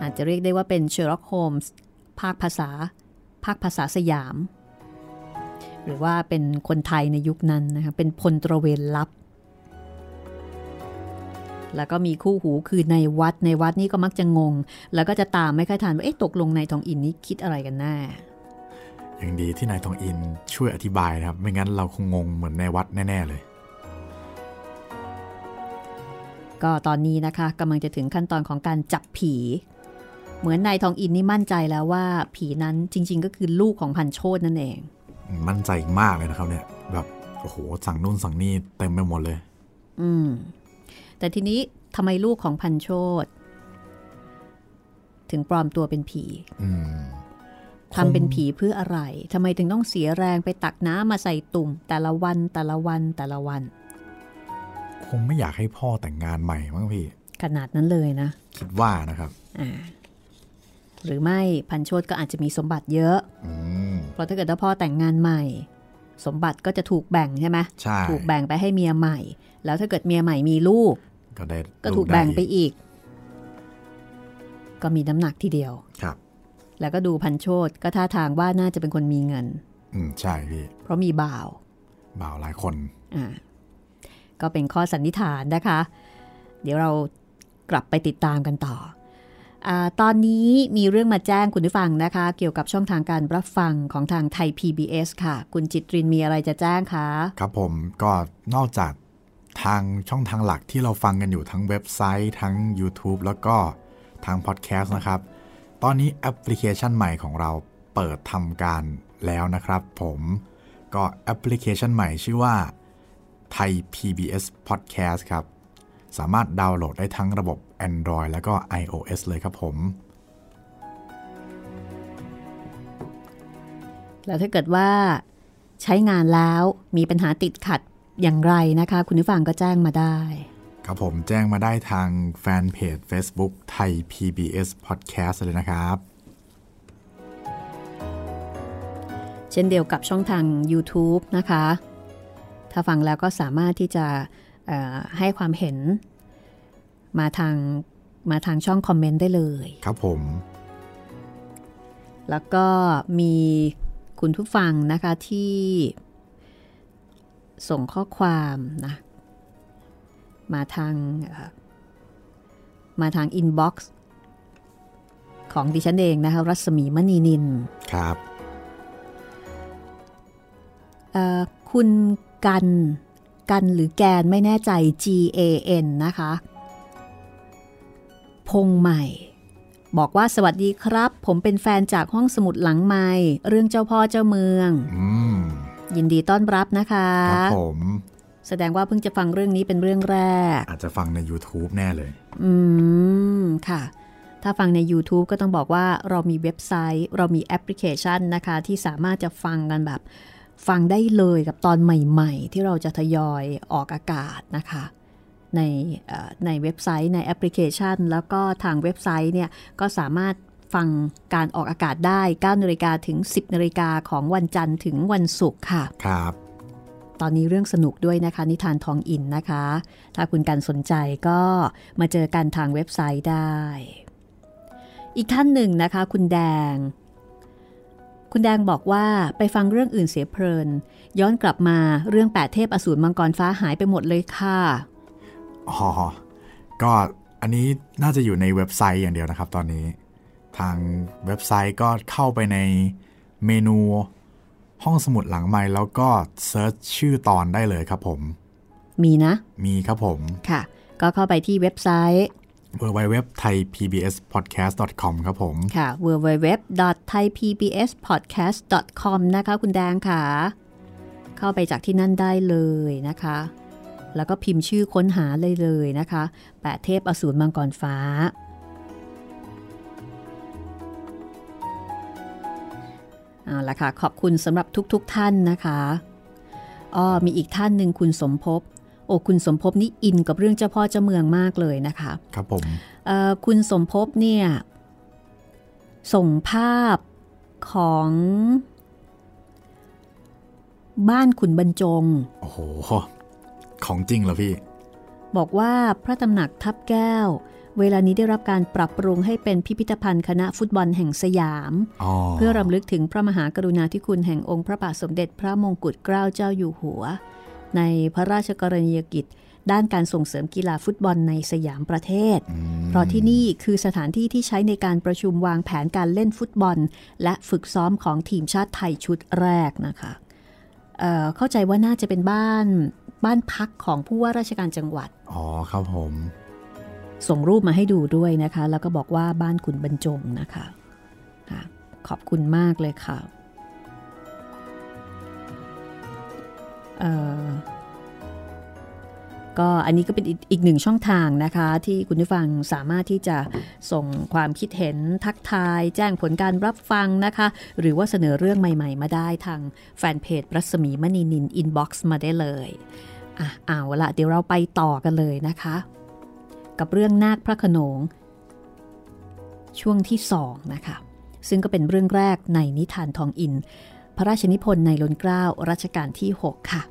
อาจจะเรียกได้ว่าเป็นเชอร์ล็อกโฮมส์ภาคภาษา ภาคภาษาสยาม หรือว่าเป็นคนไทยในยุคนั้นนะคะเป็นพลตระเวนลับ แล้วก็มีคู่หูคือนายวัดนายวัดนี่ก็มักจะงง แล้วก็จะตามไม่ค่อยทันว่าเอ๊ะตกลงนายทองอินนี่คิดอะไรกันแน่อย่างดีที่นายทองอินช่วยอธิบายนะครับ ไม่งั้นเราคงงงเหมือนในวัดแน่ ๆ เลย ก็ตอนนี้นะคะกำลังจะถึงขั้นตอนของการจับผี เหมือนนายทองอินนี่มั่นใจแล้วว่า ผีนั้นจริง ๆ ก็คือลูกของพันโชดนั่นเอง มั่นใจมากเลยนะครับเนี่ยแบบโอ้โหสั่งนู่นสั่งนี่เต็มไปหมดเลย อืม แต่ทีนี้ทำไมลูกของพันโชดถึงปลอมตัวเป็นผีอืมทำเป็นผีเพื่ออะไรทำไมถึงต้องเสียแรงไปตักน้ำมาใส่ตุ่ม แต่ละวันแต่ละวันแต่ละวัน คงไม่อยากให้พ่อแต่งงานใหม่มั้งพี่ ขนาดนั้นเลยนะ คิดว่านะครับอ่าหรือไม่พันโชดก็อาจจะมีสมบัติเยอะอืมเพราะถ้าเกิดว่าพ่อแต่งงานใหม่ สมบัติก็จะถูกแบ่งใช่ไหมใช่ถูกแบ่งไปให้เมียใหม่ แล้วถ้าเกิดเมียใหม่มีลูก ก็ได้ก็ถูกแบ่งไปอีกอีก ก็มีน้ำหนักทีเดียวครับ แล้วก็ดูพันโชดก็ท่าทางว่าน่าจะเป็นคนมีเงิน อืมใช่พี่ เพราะมีบ่าว บ่าวหลายคนอ่าก็เป็นข้อสันนิษฐานนะคะ เดี๋ยวเรากลับไปติดตามกันต่ออาตอนนี้มีเรื่องมาแจ้งคุณผู้ฟังนะคะ เกี่ยวกับช่องทางการรับฟังของทางไทย PBS ค่ะ คุณจิตรินมีอะไรจะแจ้งคะ ครับผมก็นอกจาก ทางช่องทางหลักที่เราฟังกันอยู่ทั้งเว็บไซต์ ทั้ง YouTube แล้วก็ทางพอดแคสต์นะครับ ตอนนี้แอปพลิเคชันใหม่ของเราเปิดทำการแล้วนะครับผมก็แอปพลิเคชันใหม่ชื่อว่าไทย PBS Podcast ครับ สามารถดาวน์โหลดได้ทั้งระบบ Android แล้วก็ iOS เลยครับผม แล้วถ้าเกิดว่าใช้งานแล้วมีปัญหาติดขัด อย่างไรนะคะ คุณผู้ฟังก็แจ้งมาได้ ครับผมแจ้งมาได้ทางแฟนเพจ Facebook ไทย PBS Podcast เลยนะครับ เช่นเดียวกับช่องทาง YouTube นะคะ ถ้าฟังแล้วก็สามารถที่จะเอ่อให้ความเห็นมาทางมาทางช่องคอมเมนต์ได้เลย ครับผม แล้วก็มีคุณผู้ฟังนะคะที่ ส่งข้อความนะมาทางเอ่อมาทางอินบ็อกซ์ของดิฉันเองนะคะรัศมีมณีนินครับเอ่อคุณกันกันหรือแกนไม่แน่ใจ G A N นะคะ พงใหม่ บอกว่าสวัสดีครับ ผมเป็นแฟนจากห้องสมุดหลังไม้เรื่องเจ้าพ่อเจ้าเมืองอืม ยินดีต้อนรับนะคะครับผมแสดงว่าเพิ่งจะฟังเรื่องนี้เป็นเรื่องแรก อาจจะฟังใน YouTube แน่เลย อืม ค่ะ ถ้าฟังใน YouTube ก็ต้องบอกว่าเรามีเว็บไซต์ เรามีแอปพลิเคชันนะคะ ที่สามารถจะฟังกันแบบ ฟังได้เลยกับตอนใหม่ๆ ที่เราจะทยอยออกอากาศนะคะ ในเอ่อในเว็บไซต์ในแอปพลิเคชัน แล้วก็ทางเว็บไซต์เนี่ยก็สามารถ ฟังการออกอากาศได้9นาฬิกาถึง 10นาฬิกาของวันจันทร์ถึงวันศุกร์ค่ะ ครับ ตอนนี้เรื่องสนุกด้วยนะคะ นิทานทองอินนะคะ ถ้าคุณกันสนใจก็มาเจอกันทางเว็บไซต์ได้ อีกท่านหนึ่งนะคะ คุณแดง คุณแดงบอกว่าไปฟังเรื่องอื่นเสียเพลิน ย้อนกลับมาเรื่องแปดเทพอสูรมังกรฟ้าหายไปหมดเลยค่ะ อ๋อ ก็อันนี้น่าจะอยู่ในเว็บไซต์อย่างเดียวนะครับตอนนี้ ทางเว็บไซต์ก็เข้าไปในเมนูห้องสมุดหลังไมค์แล้วก็ search ชื่อตอนได้เลยครับผม มีนะ มีครับผม ค่ะ ก็เข้าไปที่เว็บไซต์ www Thai PBS Podcast com ครับผม ค่ะ www thai pbs podcast com นะคะคุณแดงค่ะ เข้าไปจากที่นั่นได้เลยนะคะ แล้วก็พิมพ์ชื่อค้นหาเลยเลยนะคะ แปดเทพอสูรมังกรฟ้า เอาละค่ะ ขอบคุณสำหรับทุกๆทท่านนะคะอ้อมีอีกท่านหนึ่งคุณสมภพโอ้คุณสมภพนี่อินกับเรื่องเจ้าพ่อเจ้าเมืองมากเลยนะคะ ครับผมคุณสมภพเนี่ยส่งภาพของบ้านขุนบรรจง โอ้โห ของจริงเหรอพี่ บอกว่าพระตำหนักทับแก้ว เวลานี้ได้รับการปรับปรุงให้เป็นพิพิธภัณฑ์คณะฟุตบอลแห่งสยาม เพื่อรำลึกถึงพระมหากรุณาธิคุณแห่งองค์พระบาทสมเด็จพระมงกุฎเกล้าเจ้าอยู่หัว ในพระราชกรณียกิจ ด้านการส่งเสริมกีฬาฟุตบอลในสยามประเทศ เพราะที่นี่คือสถานที่ที่ใช้ในการประชุมวางแผนการเล่นฟุตบอล และฝึกซ้อมของทีมชาติไทยชุดแรกนะคะเเข้าใจว่าน่าจะเป็นบ้านบ้านพักของผู้ว่าราชการจังหวัด อ๋อครับผม ส่งรูปมาให้ดูด้วยนะคะ แล้วก็บอกว่าบ้านขุนบรรจงนะคะะขอบคุณมากเลยค่ะก็อันนี้ก็เป็นอีกหนึ่งช่องทางนะคะ ที่คุณผู้ฟังสามารถที่จะส่งความคิดเห็นทักทาย แจ้งผลการรับฟังนะคะ หรือว่าเสนอเรื่องใหม่ๆ มาได้ทางแฟนเพจรัศมีมณีนิน inbox มาได้เลยอะเอาละเดี๋ยวเราไปต่อกันเลยนะคะ กับเรื่องนากพระโขนง ช่วงที่สองนะคะซึ่งก็เป็นเรื่องแรกในนิทานทองอิน พระราชนิพนธ์ในล้นเกล้ารัชกาลที่ 6 ค่ะ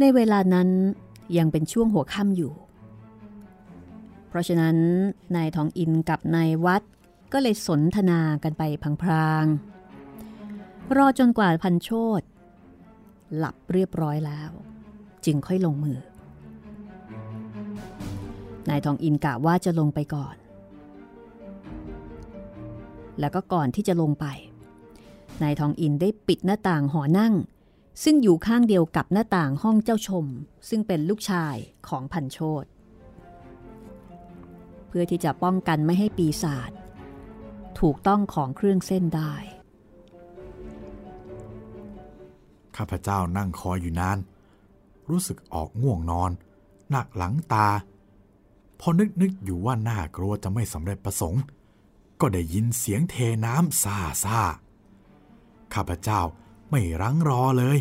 ในเวลานั้นยังเป็นช่วงหัวค่ำอยู่ เพราะฉะนั้นนายทองอินกับนายวัดก็เลยสนทนากันไปพลางๆ รอจนกว่าพันโชตหลับเรียบร้อยแล้ว จึงค่อยลงมือ นายทองอินกะว่าจะลงไปก่อน แล้วก็ก่อนที่จะลงไป นายทองอินได้ปิดหน้าต่างหอนั่ง ซึ่งอยู่ข้างเดียวกับหน้าต่างห้องเจ้าชม ซึ่งเป็นลูกชายของพันโชตเพื่อที่จะป้องกันไม่ให้ปีศาจถูกต้องของเครื่องเส้นได้ ข้าพเจ้านั่งคอยอยู่นาน รู้สึกออกง่วงนอน หนักหลังตา พอนึกนึกอยู่ว่าน่ากลัวจะไม่สำเร็จประสงค์ ก็ได้ยินเสียงเทน้ำซาซาข้าพเจ้า ไม่รั้งรอเลย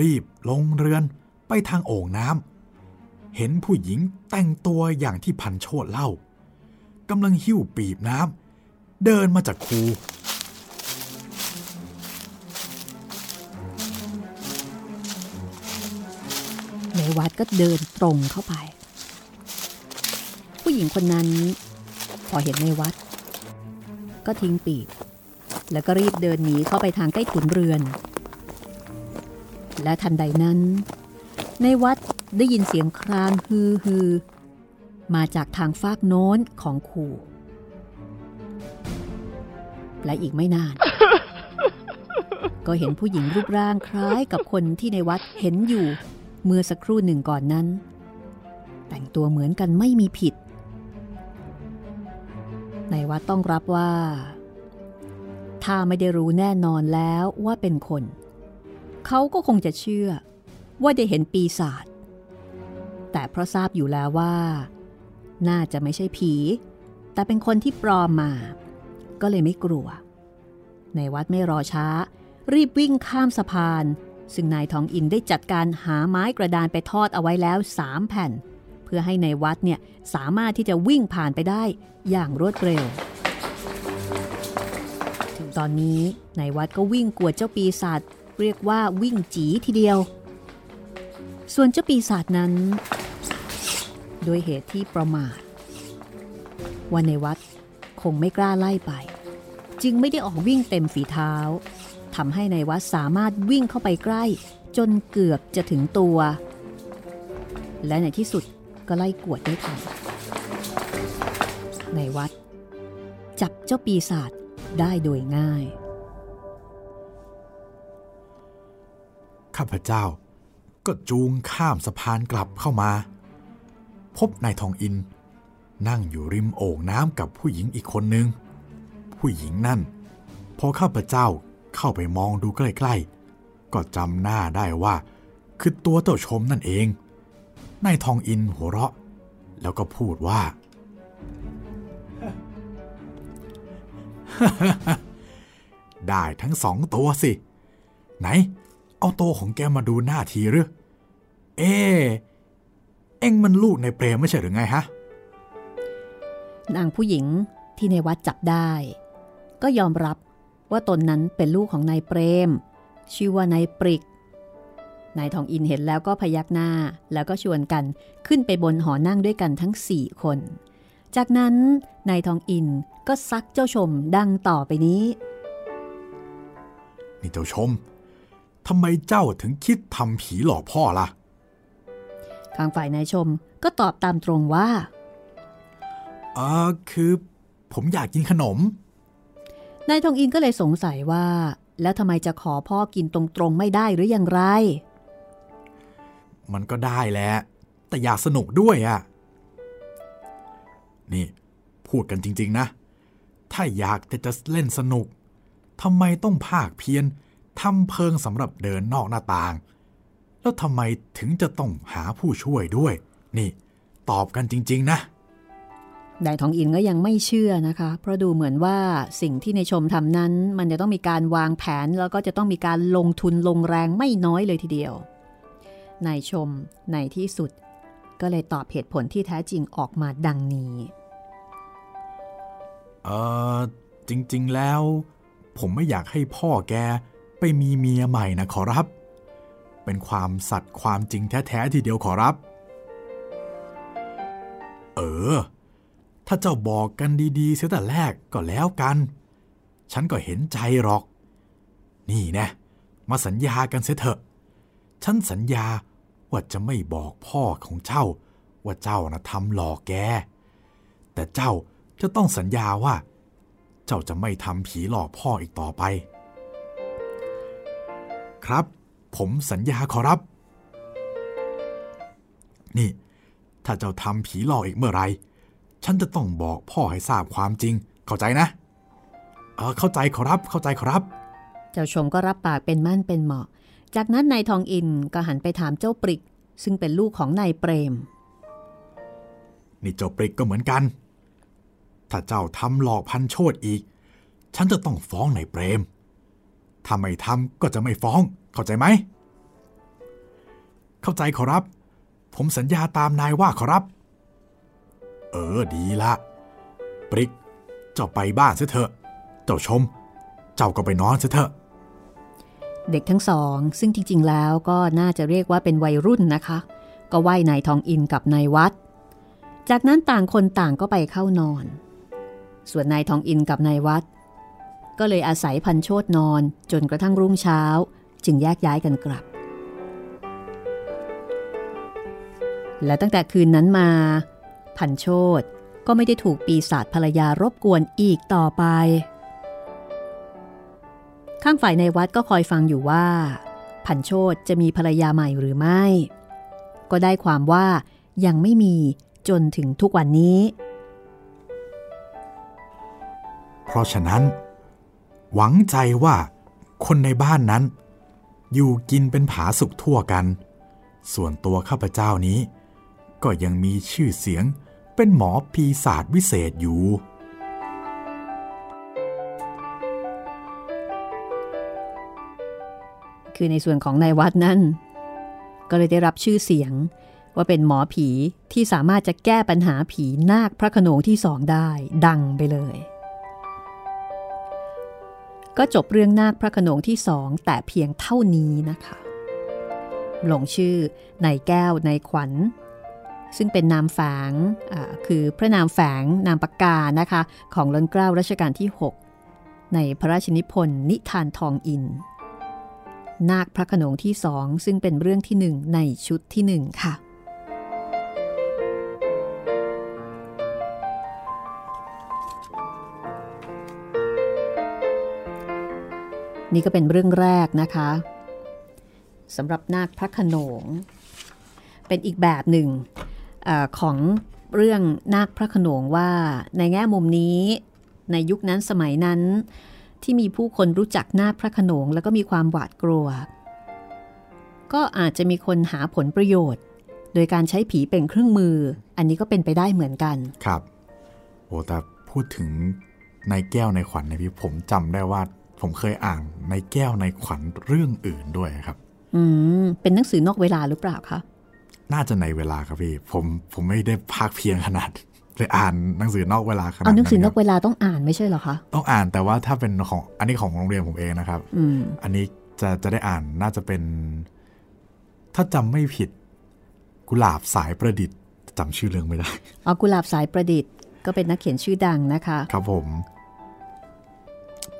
รีบลงเรือนไปทางโอ่งน้ำเห็นผู้หญิงแต่งตัวอย่างที่พันโชดเล่ากำลังหิ้วปีบน้ำเดินมาจากคูในวัดก็เดินตรงเข้าไป ผู้หญิงคนนั้นพอเห็นในวัด ก็ทิ้งปีบ แล้วก็รีบเดินหนีเข้าไปทางใต้ถุนเรือน และทันใดนั้น ในวัดได้ยินเสียงครางฮือฮือมาจากทางฟากโน้นของคูและอีกไม่นาน ก็เห็นผู้หญิงรูปร่างคล้ายกับคนที่ในวัดเห็นอยู่เมื่อสักครู่หนึ่งก่อนนั้น แต่งตัวเหมือนกันไม่มีผิด ในวัดต้องรับว่า ถ้าไม่ได้รู้แน่นอนแล้วว่าเป็นคน เขาก็คงจะเชื่อว่าได้เห็นปีศาจ แต่เพราะทราบอยู่แล้วว่า น่าจะไม่ใช่ผี แต่เป็นคนที่ปลอมมา ก็เลยไม่กลัว ในวัดไม่รอช้า รีบวิ่งข้ามสะพาน ซึ่งนายทองอินได้จัดการหาไม้กระดานไปทอดเอาไว้แล้วสามแผ่น เพื่อให้ในวัดเนี่ยสามารถที่จะวิ่งผ่านไปได้อย่างรวดเร็ว ตอนนี้นายวัดก็วิ่งกวดเจ้าปีศาจเรียกว่าวิ่งจีทีเดียว ส่วนเจ้าปีศาจนั้น โดยเหตุที่ประมาทว่าในวัดคงไม่กล้าไล่ไป จึงไม่ได้ออกวิ่งเต็มฝีเท้าทำให้ในวัดสามารถวิ่งเข้าไปใกล้ จนเกือบจะถึงตัว และในที่สุดก็ไล่กวดได้ทันในวัด จับเจ้าปีศาจ ได้โดยง่าย ข้าพเจ้าก็จูงข้ามสะพานกลับเข้ามา พบนายทองอิน นั่งอยู่ริมโอ่งน้ำกับผู้หญิงอีกคนนึง ผู้หญิงนั่น พอข้าพเจ้าเข้าไปมองดูใกล้ ๆ ก็จำหน้าได้ว่า คือตัวเจ้าชมนั่นเองนายทองอินหัวเราะ แล้วก็พูดว่า ได้ทั้งสองตัวสิ ไหน เอาตัวของแกมาดูหน้าทีหรือ เอเอ็งมันลูกในเปรมไม่ใช่หรือไงฮะ นางผู้หญิงที่ในวัดจับได้ ก็ยอมรับว่าตนนั้นเป็นลูกของนายเปรม ชื่อว่านายปริกนายทองอินเห็นแล้วก็พยักหน้าแล้วก็ชวนกันขึ้นไปบนหอนั่งด้วยกันทั้งสี่คน จากนั้นนายทองอินก็ซักเจ้าชมดังต่อไปนี้ นี่เจ้าชมทำไมเจ้าถึงคิดทำผีหลอกพ่อล่ะข้างฝ่ายนายชมก็ตอบตามตรงว่าเออคือผมอยากกินขนม นายทองอินก็เลยสงสัยว่า แล้วทำไมจะขอพ่อกินตรงๆไม่ได้หรืออย่างไร มันก็ได้แหละแต่อยากสนุกด้วยอะ่ะ นี่ พูดกันจริง ๆ นะ ถ้าอยากจะจะเล่นสนุกทำไมต้องภาคเพียนทำเพิงสำหรับเดินนอกหน้าต่าง แล้วทำไมถึงจะต้องหาผู้ช่วยด้วย นี่ ตอบกันจริง ๆ นะนายทองอินก็ยังไม่เชื่อนะคะ เพราะดูเหมือนว่าสิ่งที่ในชมทำนั้น มันจะต้องมีการวางแผน แล้วก็จะต้องมีการลงทุนลงแรงไม่น้อยเลยทีเดียวนายชมในที่สุด ก็เลยตอบเหตุผลที่แท้จริงออกมาดังนี้ เออจริงๆแล้ว ผมไม่อยากให้พ่อแกไปมีเมียใหม่นะขอรับ เป็นความสัตย์ความจริงแท้ๆทีเดียวขอรับ เออ ถ้าเจ้าบอกกันดีๆเสียแต่แรกก็แล้วกัน ฉันก็เห็นใจหรอก นี่นะ มาสัญญากันเสียเถอะ ฉันสัญญาว่าจะไม่บอกพ่อของเจ้า ว่าเจ้านะทำหลอกแก แต่เจ้า จะต้องสัญญาว่า เจ้าจะไม่ทำผีหลอกพ่ออีกต่อไป ครับ ผมสัญญาขอรับ นี่ ถ้าเจ้าทำผีหลอกอีกเมื่อไร ฉันจะต้องบอกพ่อให้ทราบความจริง เข้าใจนะ เออเข้าใจขอรับ เข้าใจขอรับ เจ้าชมก็รับปากเป็นมั่นเป็นเหมาะ จากนั้นนายทองอินก็หันไปถามเจ้าปริก ซึ่งเป็นลูกของนายเปรมนี่เจ้าปริกก็เหมือนกัน ถ้าเจ้าทำหลอกพันโชดอีก ฉันจะต้องฟ้องนายเปรม ถ้าไม่ทำก็จะไม่ฟ้อง เข้าใจไหม เข้าใจขอรับ ผมสัญญาตามนายว่าขอรับ เออดีละ ปริก เจ้าไปบ้านเสียเถอะ เจ้าชม เจ้าก็ไปนอนเสียเถอะเด็กทั้งสอง ซึ่งจริง ๆ แล้วก็น่าจะเรียกว่าเป็นวัยรุ่นนะคะ ก็ไหว้นายทองอินกับนายวัด จากนั้นต่างคนต่างก็ไปเข้านอน ส่วนนายทองอินกับนายวัด ก็เลยอาศัยพันโชดนอนจนกระทั่งรุ่งเช้า จึงแยกย้ายกันกลับ และตั้งแต่คืนนั้นมา พันโชดก็ไม่ได้ถูกปีศาจภรรยารบกวนอีกต่อไป ข้างฝ่ายในวัดก็คอยฟังอยู่ว่า พันโชดจะมีภรรยาใหม่หรือไม่ ก็ได้ความว่ายังไม่มีจนถึงทุกวันนี้ เพราะฉะนั้น หวังใจว่าคนในบ้านนั้น อยู่กินเป็นผาสุขทั่วกัน ส่วนตัวข้าพเจ้านี้ ก็ยังมีชื่อเสียงเป็นหมอปีศาจวิเศษอยู่ คือในส่วนของนายวัดนั่น ก็เลยได้รับชื่อเสียงว่าเป็นหมอผีที่สามารถจะแก้ปัญหาผีนาคพระโขนงที่สองได้ดังไปเลย ก็จบเรื่องนาคพระขนงที่สองแต่เพียงเท่านี้นะคะลงชื่อในแก้วในขวัญ ซึ่งเป็นนามแฝงคือพระนามแฝงนามปากกานะคะของล้นเกล้ารัชกาลที่ 6 ในพระราชนิพนธ์นิทานทองอิน นาคพระขนงที่สองซึ่งเป็นเรื่องที่หนึ่งในชุดที่หนึ่งค่ะ นี่ก็เป็นเรื่องแรกนะคะสำหรับนาคพระขนง เป็นอีกแบบหนึ่งอของเรื่องนาคพระขนงว่าในแง่มุมนี้ในยุคนั้นสมัยนั้นที่มีผู้คนรู้จักนาคพระขนงแล้วก็มีความหวาดกลัว ก็อาจจะมีคนหาผลประโยชน์ โดยการใช้ผีเป็นเครื่องมือ อันนี้ก็เป็นไปได้เหมือนกันครับโอ้แต่พูดถึงในแก้วในขวัญนี่ยพี่ผมจำได้ว่า ผมเคยอ่านในแก้วในขวัญเรื่องอื่นด้วยครับ อืม เป็นหนังสือนอกเวลาหรือเปล่าคะ น่าจะในเวลาครับพี่ ผมผมไม่ได้ภาคเพียงขนาดเลยอ่านหนังสือนอกเวลาขนาดเอาหนังสือนอกเวลาต้องอ่านไม่ใช่เหรอคะ ต้องอ่านแต่ว่าถ้าเป็นของอันนี้ของโรงเรียนผมเองนะครับ อืม อันนี้จะจะได้อ่านน่าจะเป็น ถ้าจำไม่ผิด กุหลาบสายประดิษฐ์จำชื่อเรื่องไม่ได้ อ๋อ กุหลาบสายประดิษฐ์ก็เป็นนักเขียนชื่อดังนะคะ ครับผม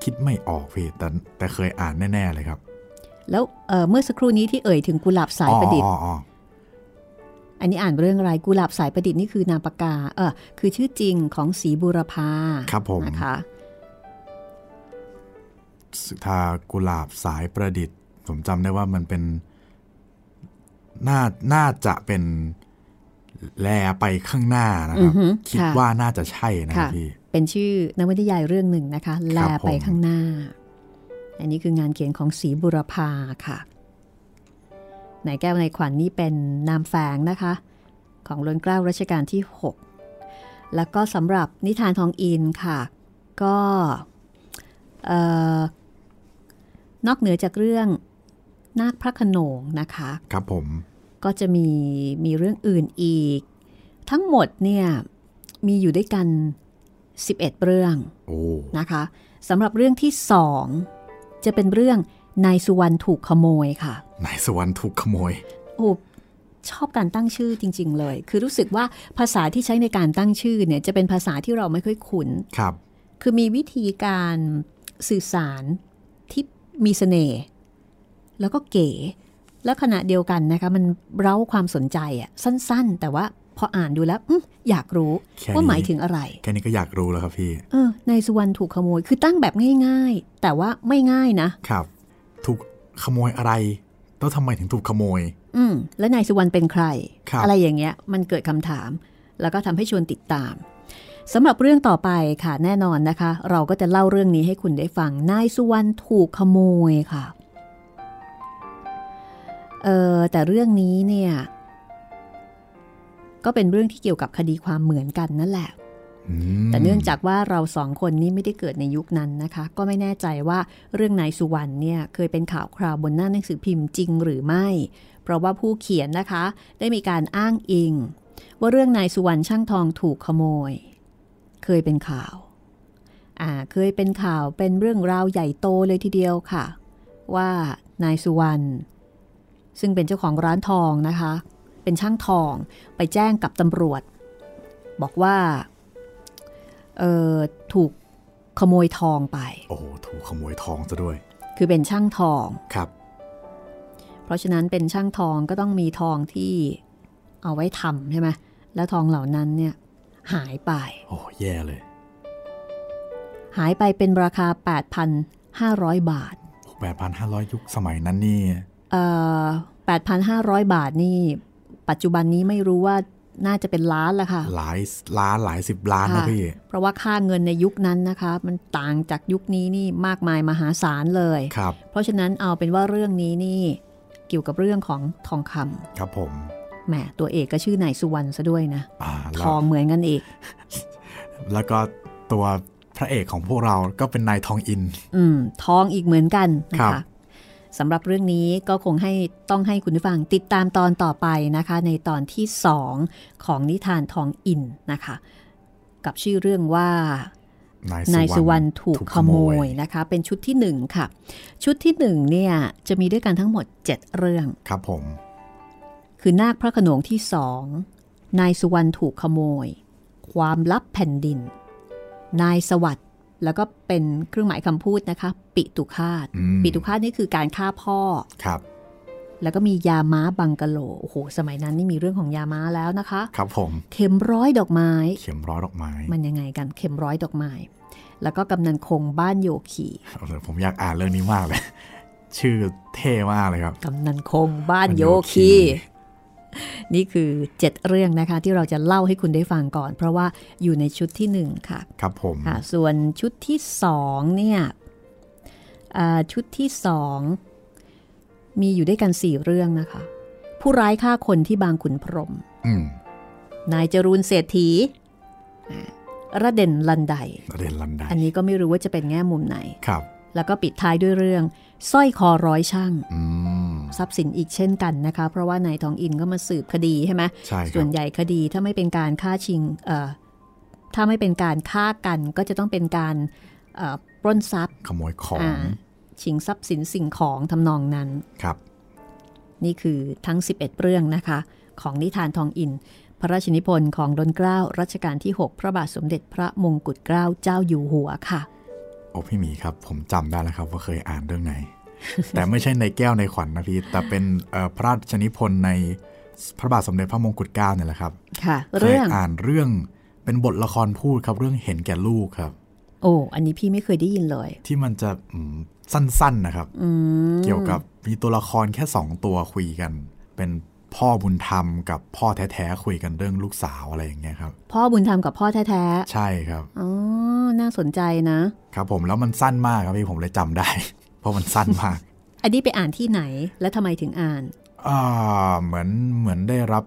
คิดไม่ออกพี่แต่แต่เคยอ่านแน่ ๆ เลยครับ แล้วเเมื่อสักครู่นี้ที่เอ่ยถึงกุหลาบสายประดิษฐ์อ๋ออ๋ออันนี้อ่านเรื่องอะไรกุหลาบสายประดิษฐ์นี่คือนามปากกาเออคือชื่อจริงของศรีบุรพาครับผมนะคะถ้ากุหลาบสายประดิษฐ์ ผมจำได้ว่ามันเป็นน่าน่าจะเป็นแลไปข้างหน้านะครับอือฮึคิดค่ะว่าน่าจะใช่นะค่ะพี่ เป็นชื่อนวนิยายเรื่องหนึ่งนะคะ แลครับผมไปข้างหน้า อันนี้คืองานเขียนของศรีบุรพาค่ะนายแก้วในายขวัญนนี่เป็นนามแฝงนะคะ ของล้นเกล้ารัชกาลที่ 6 แล้วก็สำหรับนิทานทองอินค่ะ ก็เอ่อนอกเหนือจากเรื่องนาคพระโขนงนะคะ ครับผม ก็จะมีมีเรื่องอื่นอีก ทั้งหมดเนี่ยมีอยู่ด้วยกัน 11 เรื่องโอ้นะคะสำหรับเรื่องที่สองจะเป็นเรื่องนายสุวรรณถูกขโมยค่ะนายสวรรค์ถูกขโมยโอ้ชอบการตั้งชื่อจริง ๆ เลย คือรู้สึกว่าภาษาที่ใช้ในการตั้งชื่อเนี่ยจะเป็นภาษาที่เราไม่ค่อยคุ้นครับ คือมีวิธีการสื่อสารที่มีเสน่ห์แล้วก็เก๋ แล้วขณะเดียวกันนะคะมันเร้าความสนใจอะสั้น ๆ แต่ว่า พออ่านดูแล้วอมอยากรู้แค่นี้ว่าหมายถึงอะไร แค่นี้ก็อยากรู้แล้วครับพี่ เออนายสุวรรณถูกขโมยคือตั้งแบบง่าย ๆ แต่ว่าไม่ง่ายนะ ครับ ถูกขโมยอะไรแล้วทำไมถึงถูกขโมย อืมแล้วนายสุวรรณเป็นใครครับอะไรอย่างเงี้ย มันเกิดคำถาม แล้วก็ทำให้ชวนติดตามสำหรับเรื่องต่อไปค่ะแน่นอนนะคะ เราก็จะเล่าเรื่องนี้ให้คุณได้ฟังนายสุวรรณถูกขโมยค่ะเออแต่เรื่องนี้เนี่ย ก็เป็นเรื่องที่เกี่ยวกับคดีความเหมือนกันนั่นแหละอืมแต่เนื่องจากว่าเราสองคนนี้ไม่ได้เกิดในยุคนั้นนะคะ ก็ไม่แน่ใจว่าเรื่องนายสุวรรณเนี่ยเคยเป็นข่าวคราวบนหน้าหนังสือพิมพ์จริงหรือไม่ เพราะว่าผู้เขียนนะคะ ได้มีการอ้างอิง ว่าเรื่องนายสุวรรณช่างทองถูกขโมย เคยเป็นข่าวอ่าเคยเป็นข่าวเป็นเรื่องราวใหญ่โตเลยทีเดียวค่ะ ว่านายสุวรรณซึ่งเป็นเจ้าของร้านทองนะคะ เป็นช่างทอง ไปแจ้งกับตำรวจ บอกว่าเอ่อถูกขโมยทองไป โอ้โหถูกขโมยทองซะด้วย คือเป็นช่างทองครับ เพราะฉะนั้นเป็นช่างทองก็ต้องมีทองที่เอาไว้ทำใช่ไหมแล้วทองเหล่านั้นเนี่ยหายไป โอ้แย่เลย หายไปเป็นราคา 8,500 บาทแปดพันห้าร้อยยุคสมัยนั้นนี่เอ่อ8,500 บาทนี่ ปัจจุบันนี้ไม่รู้ว่าน่าจะเป็นล้านละค่ะ หลายล้านหลายสิบล้านนะค่ะพี่ เพราะว่าค่าเงินในยุคนั้นนะคะ มันต่างจากยุคนี้นี่มากมายมหาศาลเลยครับ เพราะฉะนั้นเอาเป็นว่าเรื่องนี้นี่เกี่ยวกับเรื่องของทองคำครับผมแหมตัวเอกก็ชื่อนายสุวรรณซะด้วยนะอ่าทแล้วองเหมือนกันอีกแล้วก็ตัวพระเอกของพวกเราก็เป็นนายทองอิน อืมทองอีกเหมือนกันนะครัคะบ สำหรับเรื่องนี้ก็คงให้ต้องให้คุณผู้ฟังติดตามตอนต่อไปนะคะ ในตอนที่ 2 ของนิทานทองอินนะคะ กับชื่อเรื่องว่านายสุวรรณถูกขโมยนะคะ เป็นชุดที่ 1 ค่ะ ชุดที่1เนี่ยจะมีด้วยกันทั้งหมด 7 เรื่องครับผม คือนาคพระโขนงที่สองนายสุวรรณถูกขโมย ความลับแผ่นดิน นายสวัสด์ แล้วก็เป็นเครื่องหมายคำพูดนะคะ ปิตุคาตอืมปิตุคาตนี่คือการฆ่าพ่อครับแล้วก็มียาม้าบังกะโล โอ้โห สมัยนั้นนี่มีเรื่องของยาม้าแล้วนะคะ ครับผม เข็มร้อยดอกไม้ เข็มร้อยดอกไม้ มันยังไงกัน เข็มร้อยดอกไม้ แล้วก็กำนันคงบ้านโยคีเอาเลยผมอยากอ่านเรื่องนี้มากเลย ชื่อเท่มากเลยครับ กำนันคงบ้านโยคี นี่คือเจ็ดเรื่องนะคะ ที่เราจะเล่าให้คุณได้ฟังก่อน เพราะว่าอยู่ในชุดที่หนึ่งค่ะ ครับผมค่ะส่วนชุดที่สองเนี่ยอ่าชุดที่สองมีอยู่ด้วยกันสี่เรื่องนะคะ ผู้ร้ายฆ่าคนที่บางขุนพรหมอืมนายจรูนเศรษฐีอ่าระเด่นลันไดประเด็นลันได อันนี้ก็ไม่รู้ว่าจะเป็นแง่มุมไหนครับ แล้วก็ปิดท้ายด้วยเรื่องสร้อยคอร้อยช่างอืม ทรัพย์สินอีกเช่นกันนะคะ เพราะว่านายทองอินก็มาสืบคดีใช่ไหมใช่คส่รัวบนใหญ่คดีถ้าไม่เป็นการฆ่าชิงเอ่อถ้าไม่เป็นการฆ่ากันก็จะต้องเป็นการเอ่อปล้นทรัพย์ ขโมยของอ่าชิงทรัพย์สินสิ่งของทำนองนั้นครับ นี่คือทั้ง 11 เรื่องนะคะ ของนิทานทองอิน พระราชนิพนธ์ของดนเกล้ารัชกาลที่ 6 พระบาทสมเด็จพระมงกุฎเกล้าเจ้าอยู่หัวค่ะ โอ้พี่หมีครับ ผมจำได้แล้วครับว่าเคยอ่านเรื่องไหน แต่ไม่ใช่ในแก้วในขวัญนะพี่ แต่เป็นเอ่อพระราชนิพนธ์ในพระบาทสมเด็จพระมงกุฎเกล้าเนี่ยแหละครับ ค่ะเคยเรื่องอ่านเรื่องเป็นบทละครพูดครับเรื่องเห็นแก่ลูกครับ โอ้อันนี้พี่ไม่เคยได้ยินเลย ที่มันจะอืมสั้นๆนะครับอืมเกี่ยวกับมีตัวละครแค่สองตัวคุยกัน เป็นพ่อบุญธรรมกับพ่อแท้ๆคุยกันเรื่องลูกสาวอะไรอย่างเงี้ยครับ พ่อบุญธรรมกับพ่อแท้ใช่ครับๆอ๋อน่าสนใจนะ ครับผมแล้วมันสั้นมากครับพี่ผมเลยจำได้ เพราะมันสั้นมาก อันนี้ไปอ่านที่ไหนและทำไมถึงอ่านอ่าเหมือนเหมือนได้รับ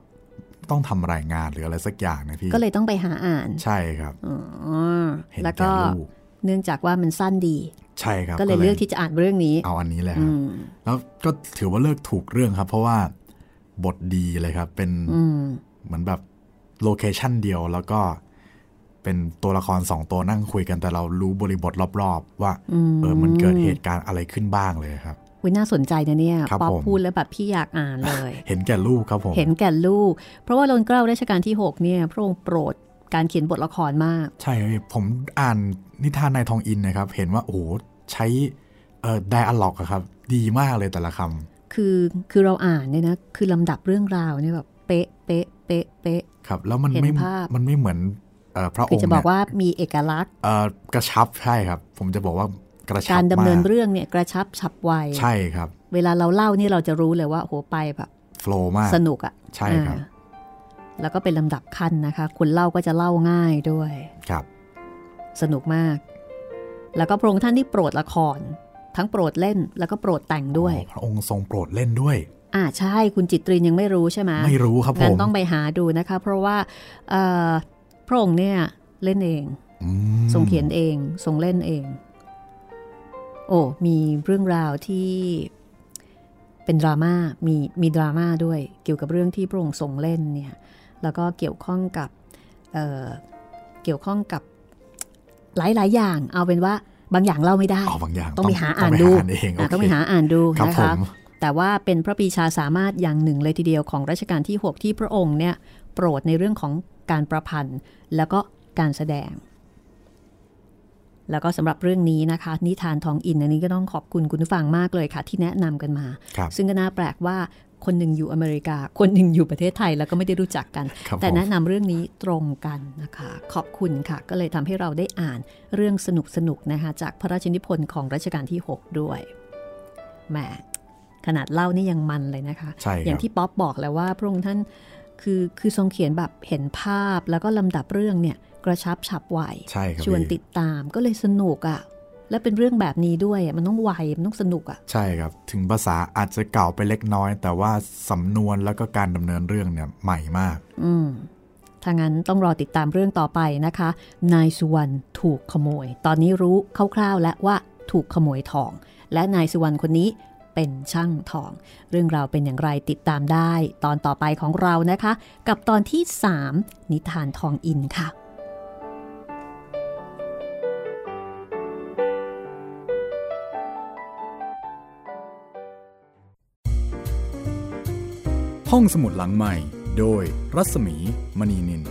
ต้องทำรายงานหรืออะไรสักอย่างนะพี่ ก็เลยต้องไปหาอ่าน ใช่ครับอ๋อเห็นแล้วแก่ก็ลูกเนื่องจากว่ามันสั้นดี ใช่ครับ ก็เลยเลือกที่จะอ่านเรื่องนี้ เอาอันนี้เลยคอืรับมแล้วก็ถือว่าเลือกถูกเรื่องครับ เพราะว่าบทดีเลยครับ เป็นอืมเหมือนแบบโลเคชันเดียวแล้วก็ เป็นตัวละครสองตัวนั่งคุยกันแต่เรารู้บริบทรอบๆ ว่าอืมเออมันเกิดเหตุการณ์อะไรขึ้นบ้างเลยครับอุ๊ยน่าสนใจนะเนี่ยครับป๊อปผมพูดแล้วแบบพี่อยากอ่านเลย เห็นแก่ลูกครับผมเห็นแก่ลูก เพราะว่ารัชกาลรัชกาลที่ 6 เนี่ย พระองค์โปรดการเขียนบทละครมาก ใช่ครับพี่ผมอ่านนิทานนายทองอินนะครับ เห็นว่าโอ้โหใช้เอ่อไดอะล็อกครับ ดีมากเลยแต่ละคำคือคือเราอ่านเนี่ยนะ คือลำดับเรื่องราวเนี่ยแบบเป๊ะเป๊ะเป๊ะเป๊ะครับ แล้วมันเห็นไม่ภาพมันไม่เหมือนเอ่อ พระอคืองค์จะบอกเนี่ยว่ามีเอกลักษณ์เอ่อกระชับใช่ครับ ผมจะบอกว่ากระชับการดำเนินมากเรื่องเนี่ยกระชับฉับไวใช่ครับ เวลาเราเล่านี่เราจะรู้เลยว่าโอ้โหไปแบบโฟล์มากสนุกอะใช่ครับอ่าแล้วก็เป็นลำดับขั้นนะคะคนเล่าก็จะเล่าง่ายด้วยครับ สนุกมาก แล้วก็พระองค์ท่านที่โปรดละคร ทั้งโปรดเล่นแล้วก็โปรดแต่งด้วยอ๋อพระองค์ทรงโปรดเล่นด้วยอ่าใช่คุณจิตรินยังไม่รู้ใช่ไหมไม่รู้ครับผงั้นมต้องไปหาดูนะคะ เพราะว่าเอ่อพ ระองค์เนี่ยเล่นเองอืมทรงเขียนเองทรงเล่นเอง โอ้มีเรื่องราวที่เป็นดราม่ามีมีดราม่าด้วยเกี่ยวกับเรื่องที่พระองค์ทรงเล่นเนี่ยแล้วก็เกี่ยวข้องกับเอ่อเกี่ยวข้องกับหลาย ๆ อย่าง เอาเป็นว่าบางอย่างเล่าไม่ได้อ๋อบางอย่างต้องไปหาอ่านดูต้องไปหาอ่านเองอะโเคต้องไปหาอ่านดูครับนะผคะมแต่ว่าเป็นพระปรีชาสามารถอย่างหนึ่งเลยทีเดียวของรัชกาลที่ 6 ที่พระองค์เนี่ยโปรดในเรื่องของ การประพันธ์ แล้วก็การแสดง แล้วก็สำหรับเรื่องนี้นะคะ นิทานทองอินอันนี้ก็ต้องขอบคุณคุณผู้ฟังมากเลยค่ะ ที่แนะนำกันมาครับซึ่งก็น่าแปลกว่าคนหนึ่งอยู่อเมริกา คนหนึ่งอยู่ประเทศไทยแล้วก็ไม่ได้รู้จักกันครับแต่ผมแนะนำเรื่องนี้ตรงกันนะคะ ขอบคุณค่ะ ก็เลยทำให้เราได้อ่านเรื่องสนุกสนุกๆนะคะ จากพระราชนิพนธ์ของรัชกาลที่ 6 ด้วยแหมขนาดเล่านี่ยังมันเลยนะคะใช่คอย่ารังบที่ป๊อปบอกแล้วว่าพระองค์ท่าน คือคือทรงเขียนแบบเห็นภาพแล้วก็ลำดับเรื่องเนี่ยกระชับฉับไวใช่ครับชวนพี่ติดตามก็เลยสนุกอะ่ะ และเป็นเรื่องแบบนี้ด้วยอะมันต้องไวมันต้องสนุกอะ่ะ ใช่ครับ ถึงภาษาอาจจะเก่าไปเล็กน้อย แต่ว่าสำนวนแล้วก็การดำเนินเรื่องเนี่ยใหม่มาก อืมถ้างั้นต้องรอติดตามเรื่องต่อไปนะคะ นายสุวรรณถูกขโมย ตอนนี้รู้คร่าวๆ แล้วว่าถูกขโมยทอง และนายสุวรรณคนนี้ เป็นช่างทอง เรื่องราวเป็นอย่างไรติดตามได้ตอนต่อไปของเรานะคะ กับตอนที่ 3 นิทานทองอินค่ะห้องสมุดหลังใหม่ โดยรัศมีมณีนิน